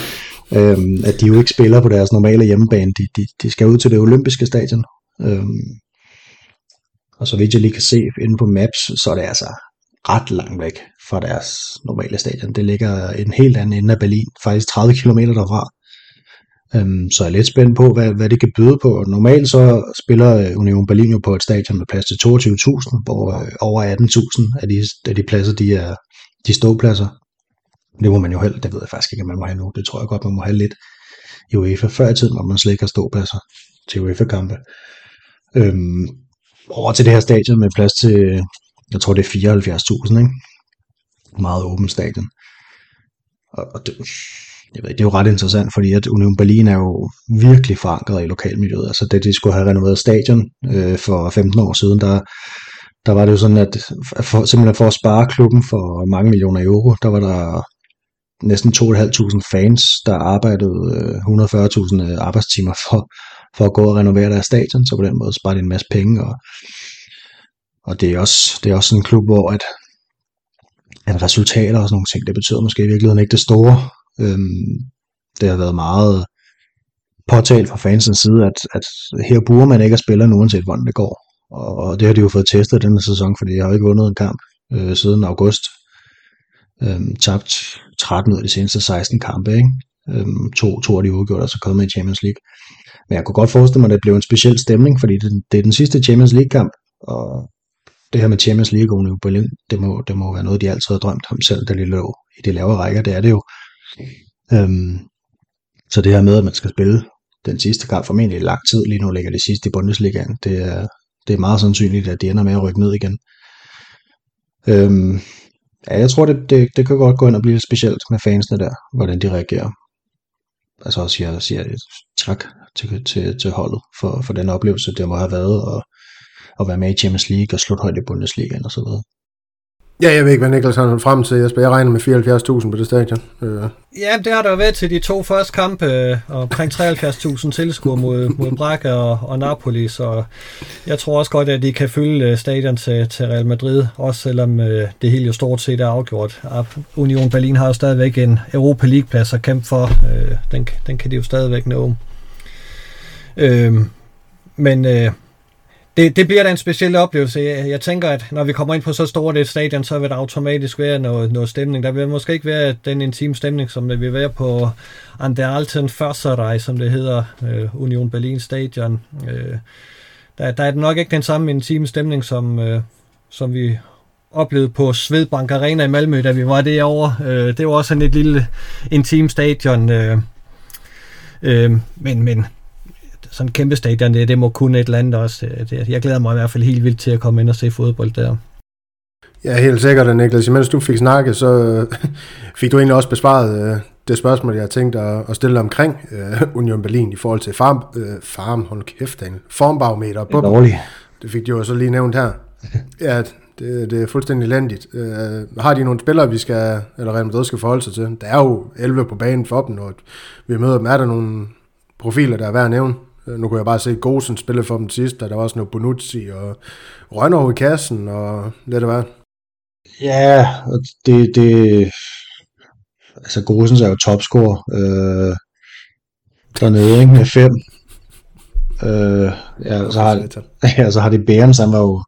øhm, at de jo ikke spiller på deres normale hjemmebane. De, de, de skal ud til det olympiske stadion. Øhm, og så vidt jeg lige kan se inde på Maps, så er det altså ret langt væk fra deres normale stadion. Det ligger en helt anden ende af Berlin, faktisk 30 km derfra. Øhm, så jeg er lidt spændt på, hvad, hvad det kan byde på. Normalt så spiller øh, Union Berlin jo på et stadion med plads til 22.000, hvor øh, over 18.000 af de, af de pladser, de er de ståpladser. Det må man jo heller, det ved jeg faktisk ikke, at man må have nu. Det tror jeg godt, man må have lidt i UEFA. Før i tiden må man slet ikke have ståpladser til UEFA-kampe. Øhm, over til det her stadion med plads til, jeg tror det er 74.000, ikke? Meget åben stadion. Og, og det, jeg ved, det er jo ret interessant, fordi at Union Berlin er jo virkelig forankret i lokalmiljøet. Altså det, de skulle have renoveret stadion øh, for 15 år siden, der, der var det jo sådan, at for, simpelthen for at spare klubben for mange millioner euro, der var der næsten 2.500 fans, der arbejdede øh, 140.000 øh, arbejdstimer for, for at gå og renovere deres stadion, så på den måde sparer de en masse penge, og, og det, er også, det er også sådan en klub, hvor at, at resultater og sådan nogle ting, det betyder måske i virkeligheden ikke det store, Øhm, det har været meget påtalt fra fansens side, at, at her bruger man ikke at spille uanset hvordan det går. Og, og det har de jo fået testet denne sæson, fordi jeg har ikke vundet en kamp øh, siden august. Øhm, tabt 13 ud af de seneste 16 kampe, ikke? Øhm, to, to af de udgjort, og så kommet med i Champions League. Men jeg kunne godt forestille mig, at det blev en speciel stemning, fordi det, det er den sidste Champions League-kamp, og det her med Champions League og Berlin, det må, det må være noget, de altid har drømt om selv, da de lå i de lavere rækker, det er det jo. Øhm, så det her med, at man skal spille den sidste kamp formentlig i lang tid, lige nu ligger det sidste i Bundesligaen, det er, det er meget sandsynligt, at de ender med at rykke ned igen. Øhm, ja, jeg tror, det, det, det kan godt gå ind og blive lidt specielt med fansene der, hvordan de reagerer. Altså også siger, siger tak til, til, til holdet for, for den oplevelse, det må have været, og at være med i Champions League og slutte højt i Bundesligaen og så videre. Ja, jeg ved ikke, hvad Niklas har frem til, Jesper. Jeg regner med 74.000 på det stadion. Øh. Ja, det har der jo været til de to første kampe, og omkring 73.000 tilskuere mod, mod Braga og, og Napoli, så jeg tror også godt, at de kan fylde øh, stadion til, til Real Madrid, også selvom øh, det hele jo stort set er afgjort. Union Berlin har jo stadigvæk en Europa League-plads at kæmpe for. Øh, den, den kan de jo stadigvæk nå. Øh, men øh, det, det bliver da en speciel oplevelse. Jeg, jeg tænker, at når vi kommer ind på så stort et stadion, så vil der automatisk være noget, noget stemning. Der vil måske ikke være den intime stemning, som det vil være på Anderalten Förserei, som det hedder, øh, Union Berlin Stadion. Øh, der, der er nok ikke den samme intime stemning, som, øh, som vi oplevede på Svedbank Arena i Malmø, da vi var derovre. Øh, det var også sådan et lille intim stadion. Øh, øh, men, men sådan en kæmpe stadion, det, det må kunne et eller andet også. Det, jeg glæder mig i hvert fald helt vildt til at komme ind og se fodbold der. Ja, helt sikkert, Niklas. Mens du fik snakket, så fik du egentlig også besvaret øh, det spørgsmål, jeg tænkte at, at stille omkring øh, Union Berlin i forhold til farm, øh, farm hold kæft, Daniel, formbarometer. Det er dårligt. Det fik du jo så lige nævnt her. Ja, det, det er fuldstændig elendigt. Øh, har de nogle spillere, vi skal, eller Real Madrid skal forholde sig til? Der er jo 11 på banen for dem, og vi møder dem. Er der nogle profiler, der er værd at nævne? Øh, nu kunne jeg bare se Gosen spille for dem sidst, og der var også noget Bonucci og Rønnerov i kassen, og det der var. Ja, det, det, altså Gosens er jo topscorer øh, dernede, ikke, med fem. Øh, ja, så har, ja, så har de Bærens, han var jo,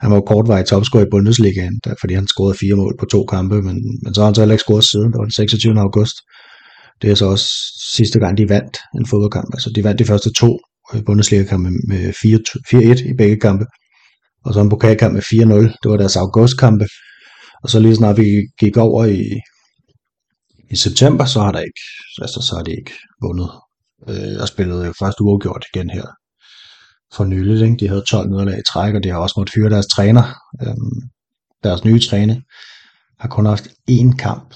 han var jo kortvarig topscorer i Bundesligaen, der, fordi han scorede fire mål på to kampe, men, men så har han så heller ikke scoret siden, det var den 26. august. Det er så også sidste gang, de vandt en fodboldkamp. Altså, de vandt de første to Bundesliga-kampe med 4-1 i begge kampe. Og så en pokalkamp med 4-0. Det var deres augustkampe. Og så lige snart vi gik over i, i september, så har der ikke, altså, så har de ikke vundet. Øh, og spillet først uafgjort igen her for nyligt. Ikke? De havde 12 nederlag i træk, og de har også måttet fyre deres træner. Øhm, deres nye træner har kun haft én kamp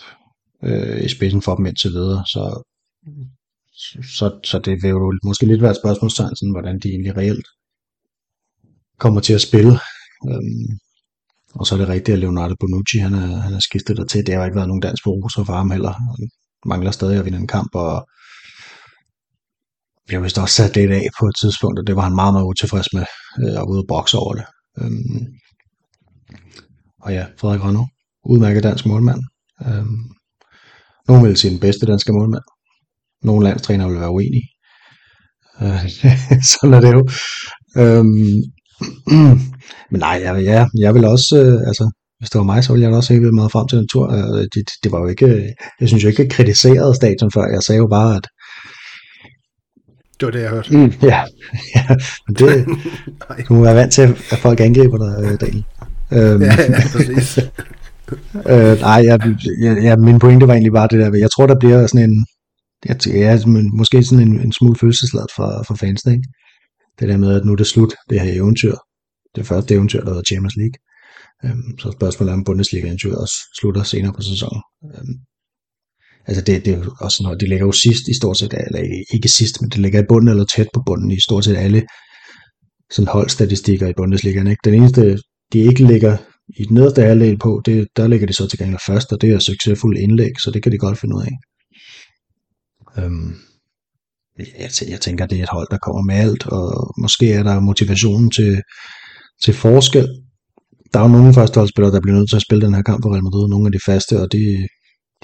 øh, i spidsen for dem indtil videre. Så, så, så det vil jo måske lidt være et spørgsmålstegn, sådan, hvordan de egentlig reelt kommer til at spille. Øhm, og så er det rigtigt, at Leonardo Bonucci, han er, han er skiftet der til. Det har jo ikke været nogen dans på roser for ham heller. Han mangler stadig at vinde en kamp, og jeg vist også sat det af på et tidspunkt, og det var han meget, meget utilfreds med, øh, og ude og bokse over det. Øhm, og ja, Frederik Rønner, udmærket dansk målmand. Øhm, nogen vil sige den bedste danske målmand. Nogle landstræner vil være uenige. Øh, sådan er det jo. Øhm, men nej, jeg, ja, jeg vil også, øh, altså, hvis det var mig, så ville jeg også helt vildt meget frem til en tur. Øh, det, det, var jo ikke, jeg synes jo ikke, jeg kritiserede stadion før. Jeg sagde jo bare, at det var det, jeg hørte. Mm, ja, ja, men det, du må være vant til, at folk angriber dig, øh, Daniel. Øhm, ja, ja, præcis øh, nej, jeg, jeg, jeg, min pointe var egentlig bare det der, jeg tror, der bliver sådan en, jeg, ja, måske sådan en, en smule følelsesladet for, for fansene, ikke? Det der med, at nu er det slut, det her eventyr. Det første eventyr, der hedder Champions League. Øhm, så spørgsmålet er, om Bundesliga-eventyret også slutter senere på sæsonen. Øhm, altså det, det er jo også noget, det ligger jo sidst i stort set, eller ikke sidst, men det ligger i bunden eller tæt på bunden i stort set alle sådan holdstatistikker i Bundesligaen. Ikke? Den eneste, de ikke ligger i den nederste halvdel på, det, der ligger de så til gengæld først, og det er succesfulde indlæg, så det kan de godt finde ud af. Øhm, jeg, jeg tænker, det er et hold, der kommer med alt, og måske er der motivationen til, til forskel. Der er jo nogle førsteholdsspillere, der bliver nødt til at spille den her kamp for Real Madrid, nogle af de faste, og de,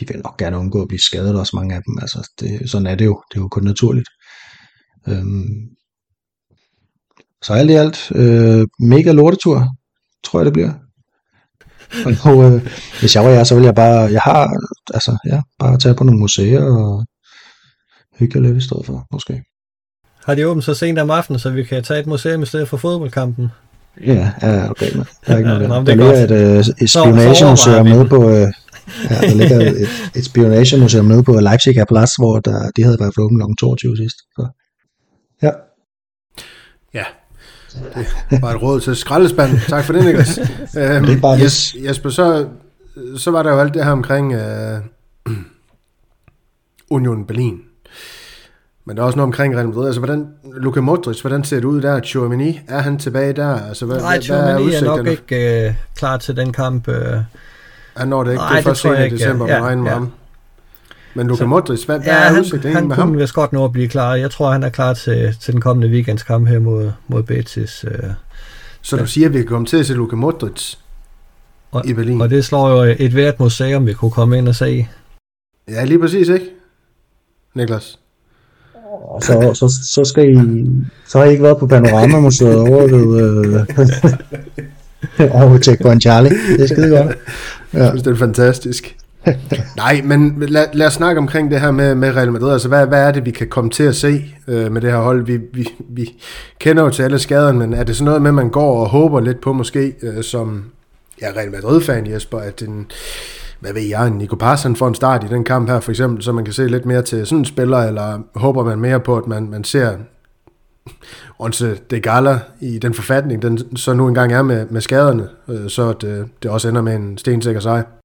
de vil nok gerne undgå at blive skadet, også mange af dem. Altså, det, sådan er det jo. Det er jo kun naturligt. Øhm, så alt i alt, øh, mega lortetur, tror jeg det bliver. Og øh, hvis jeg var jer, så ville jeg bare, jeg har, altså, ja, bare tage på nogle museer og hygge lidt i stedet for, måske. Har de åbent så sent om aftenen, så vi kan tage et museum i stedet for fodboldkampen? Ja, ja, okay. Man. Der er ikke noget Ja, der. er ligger godt. et, øh, et spionagemuseum nede på... Øh, ja, der ligger et, et spionagemuseum nede på Leipziger Plads, hvor der, de havde været åbent kl. 22 sidst. Så. Ja, det var et råd til skraldespanden. Tak for det, Niklas. Øhm, Det er bare Jes, Jesper, så, så var der jo alt det her omkring øh, Union Berlin. Men der er også noget omkring Real Madrid. Altså, hvordan, Luka Modric, hvordan ser det ud der? Chouamini, er han tilbage der? Altså, hvad, Nej, hvad er er nok ikke øh, klar til den kamp. Øh. Han når det ikke. Nej, det er det først tror jeg senere i ikke, december, ja. man regner med Ja. ham. Men Luka Så- Modric, hvad, hvad Ja, er han, udsigten han med kunne ham? vist godt nå at blive klar. Jeg tror, han er klar til, til den kommende weekends kamp her mod, mod Betis. Øh. Så du siger, at vi kan komme til at se Luka Modric Og, i Berlin? og det slår jo et hvert museum, vi kunne komme ind og se. Ja, lige præcis, ikke? Niklas? Og så, så, så skal I... Så har I ikke været på Panorama-museet over ved... Øh, over ved Checkpoint Charlie. Det er skide godt. Jeg synes, det er fantastisk. Nej, men lad, lad os snakke omkring det her med, med Real Madrid. Altså, hvad, hvad er det, vi kan komme til at se øh, med det her hold? Vi, vi, vi kender jo til alle skaderne, men er det sådan noget med, at man går og håber lidt på måske, øh, som ja, Real Madrid-fan, Jesper, at en, hvad ved jeg, en Nico Paz, får en start i den kamp her, for eksempel, så man kan se lidt mere til sådan en spiller, eller håber man mere på, at man, man ser Onse de Gala i den forfatning, den så nu engang er med, med skaderne, øh, så det, øh, det også ender med en stensikker sejr.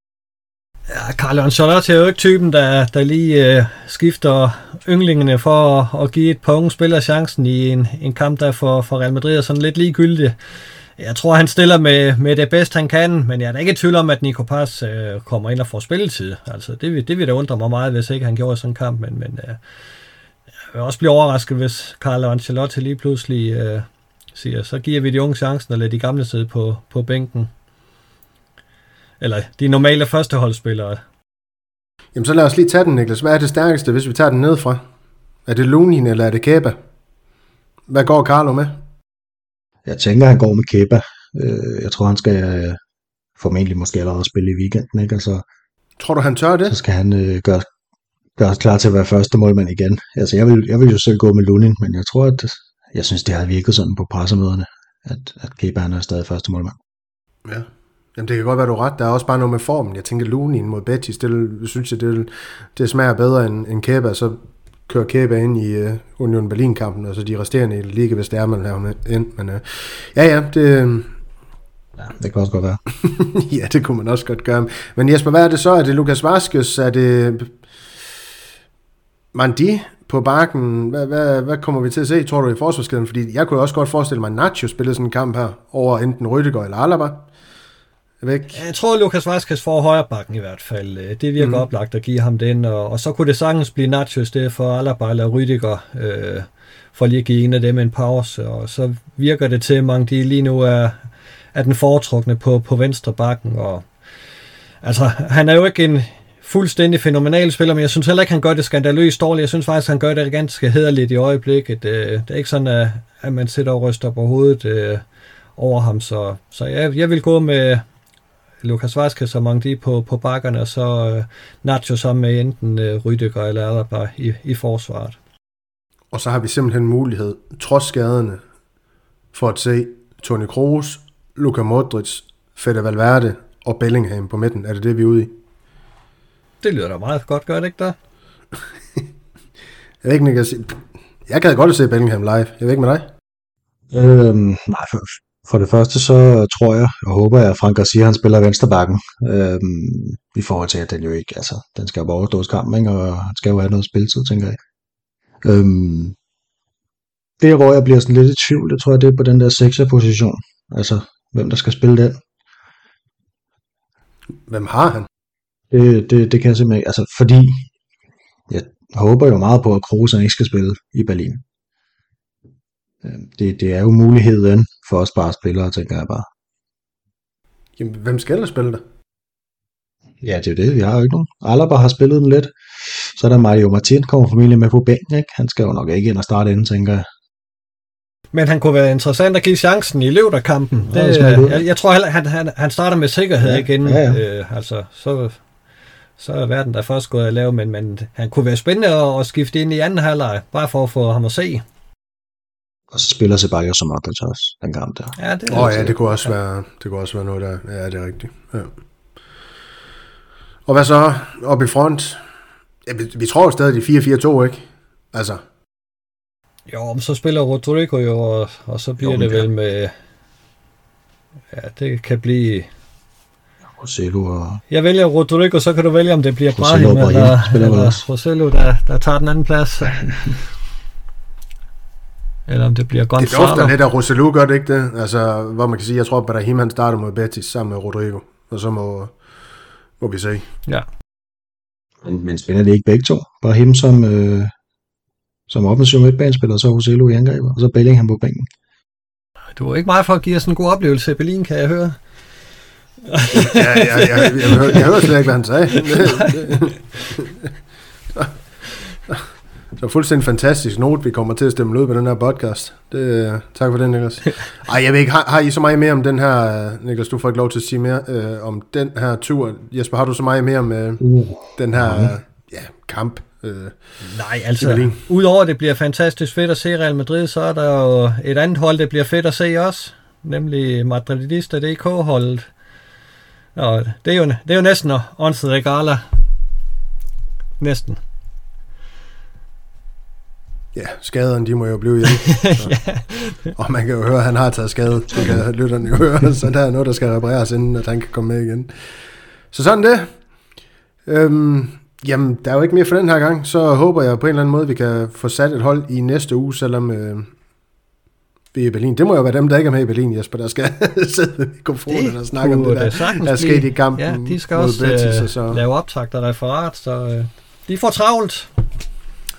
Ja, Carlo Ancelotti er jo ikke typen, der, der lige øh, skifter ynglingene for at, at give et par unge spillere chancen i en, en kamp, der for, for Real Madrid er sådan lidt ligegyldig. Jeg tror, han stiller med, med det bedste, han kan, men jeg er da ikke i tvivl om, at Nico Paz øh, kommer ind og får spilletid. Altså, det, vil- det vil da undre mig meget, hvis ikke han gjorde sådan en kamp, men, men øh, jeg vil også blive overrasket, hvis Carlo Ancelotti lige pludselig øh, siger, så giver vi de unge chancen og lader de gamle sidde på, på bænken. Eller de normale førsteholdsspillere. Jamen så lad os lige tage den, Niklas. Hvad er det stærkeste, hvis vi tager den nedefra? Er det Lunin, eller er det Kæba? Hvad går Carlo med? Jeg tænker, han går med Kepa. Øh, jeg tror, han skal øh, formentlig måske allerede spille i weekenden, ikke? Altså, Tror du, han tør det? så skal han øh, gøre, gøre klar til at være første målmand igen. Altså, jeg vil, jeg vil jo selv gå med Lunin, men jeg tror, at jeg synes, det har virket sådan på pressemøderne, at, at Kepa han er stadig første målmand. Ja. Jamen det kan godt være, du ret. Der er også bare noget med formen. Jeg tænker, Lunin mod Betis, det synes jeg, det, det smager bedre end, end Kæba. Så kører Kæba ind i uh, Union Berlin-kampen, og så de resterende liga, hvis det er, man laver med ind. Men uh, ja, ja, det, Ja, det kan også godt være. ja, det kunne man også godt gøre. Men Jesper, hvad er det så? Er det Lukas Vaskes? Er det Mandi på bakken? Hvad, hvad, hvad kommer vi til at se, tror du, i forsvarskæden? Fordi jeg kunne også godt forestille mig, at Nacho spillede sådan en kamp her over enten Rüdiger eller Alaba. Ikke. Jeg tror, Lukas Vazquez får højre bakken i hvert fald. Øh, Det virker mm. oplagt at give ham den, og, og så kunne det sagtens blive Nacho i stedet for Alaba eller Rüdiger, øh, for lige at give en af dem en pause, og så virker det til, at mange de lige nu er, er den foretrukne på, på venstre bakken, og altså, han er jo ikke en fuldstændig fænomenal spiller, men jeg synes heller ikke, han gør det skandaløst dårligt. Jeg synes faktisk, han gør det ganske hederligt i øjeblikket. Øh, Det er ikke sådan, at, at man sidder og ryster på hovedet øh, over ham, så, så jeg, jeg vil gå med, Lukas Vazquez og Mangdi på, på bakkerne, og så øh, Nacho sammen med enten øh, Rüdiger eller Alaba i, i forsvaret. Og så har vi simpelthen mulighed, trods skaderne, for at se Toni Kroos, Luka Modric, Fede Valverde og Bellingham på midten. Er det det, vi er ude i? Det lyder da meget godt, gør det ikke der? Jeg ved ikke, Niklas. Jeg gad godt at se Bellingham live. Jeg ved ikke med dig. Øhm, nej, for, for det første så tror jeg og håber jeg, at Frank Garcia han spiller venstrebakken. Øhm, I forhold til, at den jo ikke, altså, den skal jo bare overstås kampen, ikke? og han skal jo have noget spiltid, tænker jeg. Øhm, der, hvor jeg bliver sådan lidt i tvivl, det tror jeg, det er på den der 6'er position. Altså, hvem der skal spille den. Hvem har han? Det, det, det kan jeg simpelthen ikke. Altså, fordi jeg håber jo meget på, at Kroos ikke skal spille i Berlin. Øhm, Det, det er jo muligheden for os bare spillere, tænker jeg bare. Jamen, hvem skal ellers spille der? Ja, det er jo det. Vi har jo ikke nogen. Alaba har spillet den lidt. Så er der Mario Martin, kommer formentlig med på bænken. Ikke? Han skal jo nok ikke ind og starte inden, tænker jeg. Men han kunne være interessant at give chancen i løvderkampen. Ja, Det, det ud. jeg, jeg tror heller, han, han, han starter med sikkerhed Ja, igen. ja, ja. Øh, altså, så så er verden der først gået at lave, men, men han kunne være spændende at, at skifte ind i anden halvleg, bare for at få ham at se. Og så spiller Ceballos som Modric også, den kamp der. Ja, det, oh, ja, det kunne også ja. være, det kunne også være noget der. Ja, det er rigtigt. Ja. Og hvad så op i front? Ja, vi, vi tror stadig de 4-4-2, ikke? Altså. Jo, men så spiller Rodrigo jo, og, og så bliver jo, det vel med... Ja, det kan blive... Rosello og... Jeg vælger Rodrigo, så kan du vælge, om det bliver Brahim eller, eller Rosello, der, der tager den anden plads. eller om det bliver Gonzalo. Det dufter lidt af Rosello, gør det ikke det? Altså, hvor man kan sige, jeg tror, at Brahim han starter mod Betis sammen med Rodrigo. Og så må, må vi se. Ja. Men, men spiller det ikke begge to? Brahim som, øh, som offensiv midtbanespiller, så Rosello i angreb, og så Bellingham på bænken. Du er ikke meget for at give os en god oplevelse i Berlin, kan jeg høre. ja, ja, ja, jeg, jeg, jeg, jeg hørte slet ikke, hvad han sagde. Så fuldstændig fantastisk note, vi kommer til at stemme ud på den her podcast. Det, tak for det, Niklas. Ej, jeg ved ikke, har, har I så meget mere om den her, Niklas, du får ikke lov til at sige mere, øh, om den her tur. Jesper, har du så meget mere med uh, den her uh, ja, kamp? Øh, Nej, altså, udover at det bliver fantastisk fedt at se Real Madrid, så er der jo et andet hold, det bliver fedt at se også, nemlig Madridista DK-holdet. Og det er jo, det er jo næsten Once Regala. Næsten. Ja, skaderne, de må jo blive hjemme. ja. Og man kan jo høre, at han har taget skade. Det kan lytterne jo høre, så der er noget, der skal repareres, inden at han kan komme med igen. Så sådan det. Øhm, jamen, der er jo ikke mere for den her gang. Så håber jeg på en eller anden måde, vi kan få sat et hold i næste uge, selvom øh, vi er i Berlin. Det må jo være dem, der ikke er med i Berlin, Jesper, der skal sidde i mikrofonen og snakke om det der, der er sket i kampen Ja, de skal også Betis, øh, så. lave optagt og referat, så øh, de får travlt.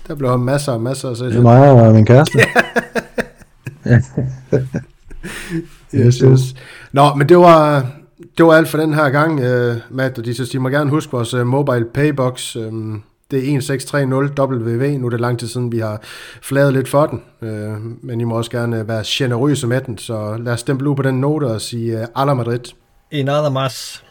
Der blev masser og masser af Det er mig og min kæreste. yes, yes. Nå, men det var, det var alt for den her gang, uh, Matt, og de, så de må gerne huske vores uh, mobile paybox. Um, det er 1630 WV. Nu er det lang tid siden, vi har fladet lidt for den. Uh, men I må også gerne være generøse med den, så lad os stemple ud på den note og sige uh, Ala Madrid. En más.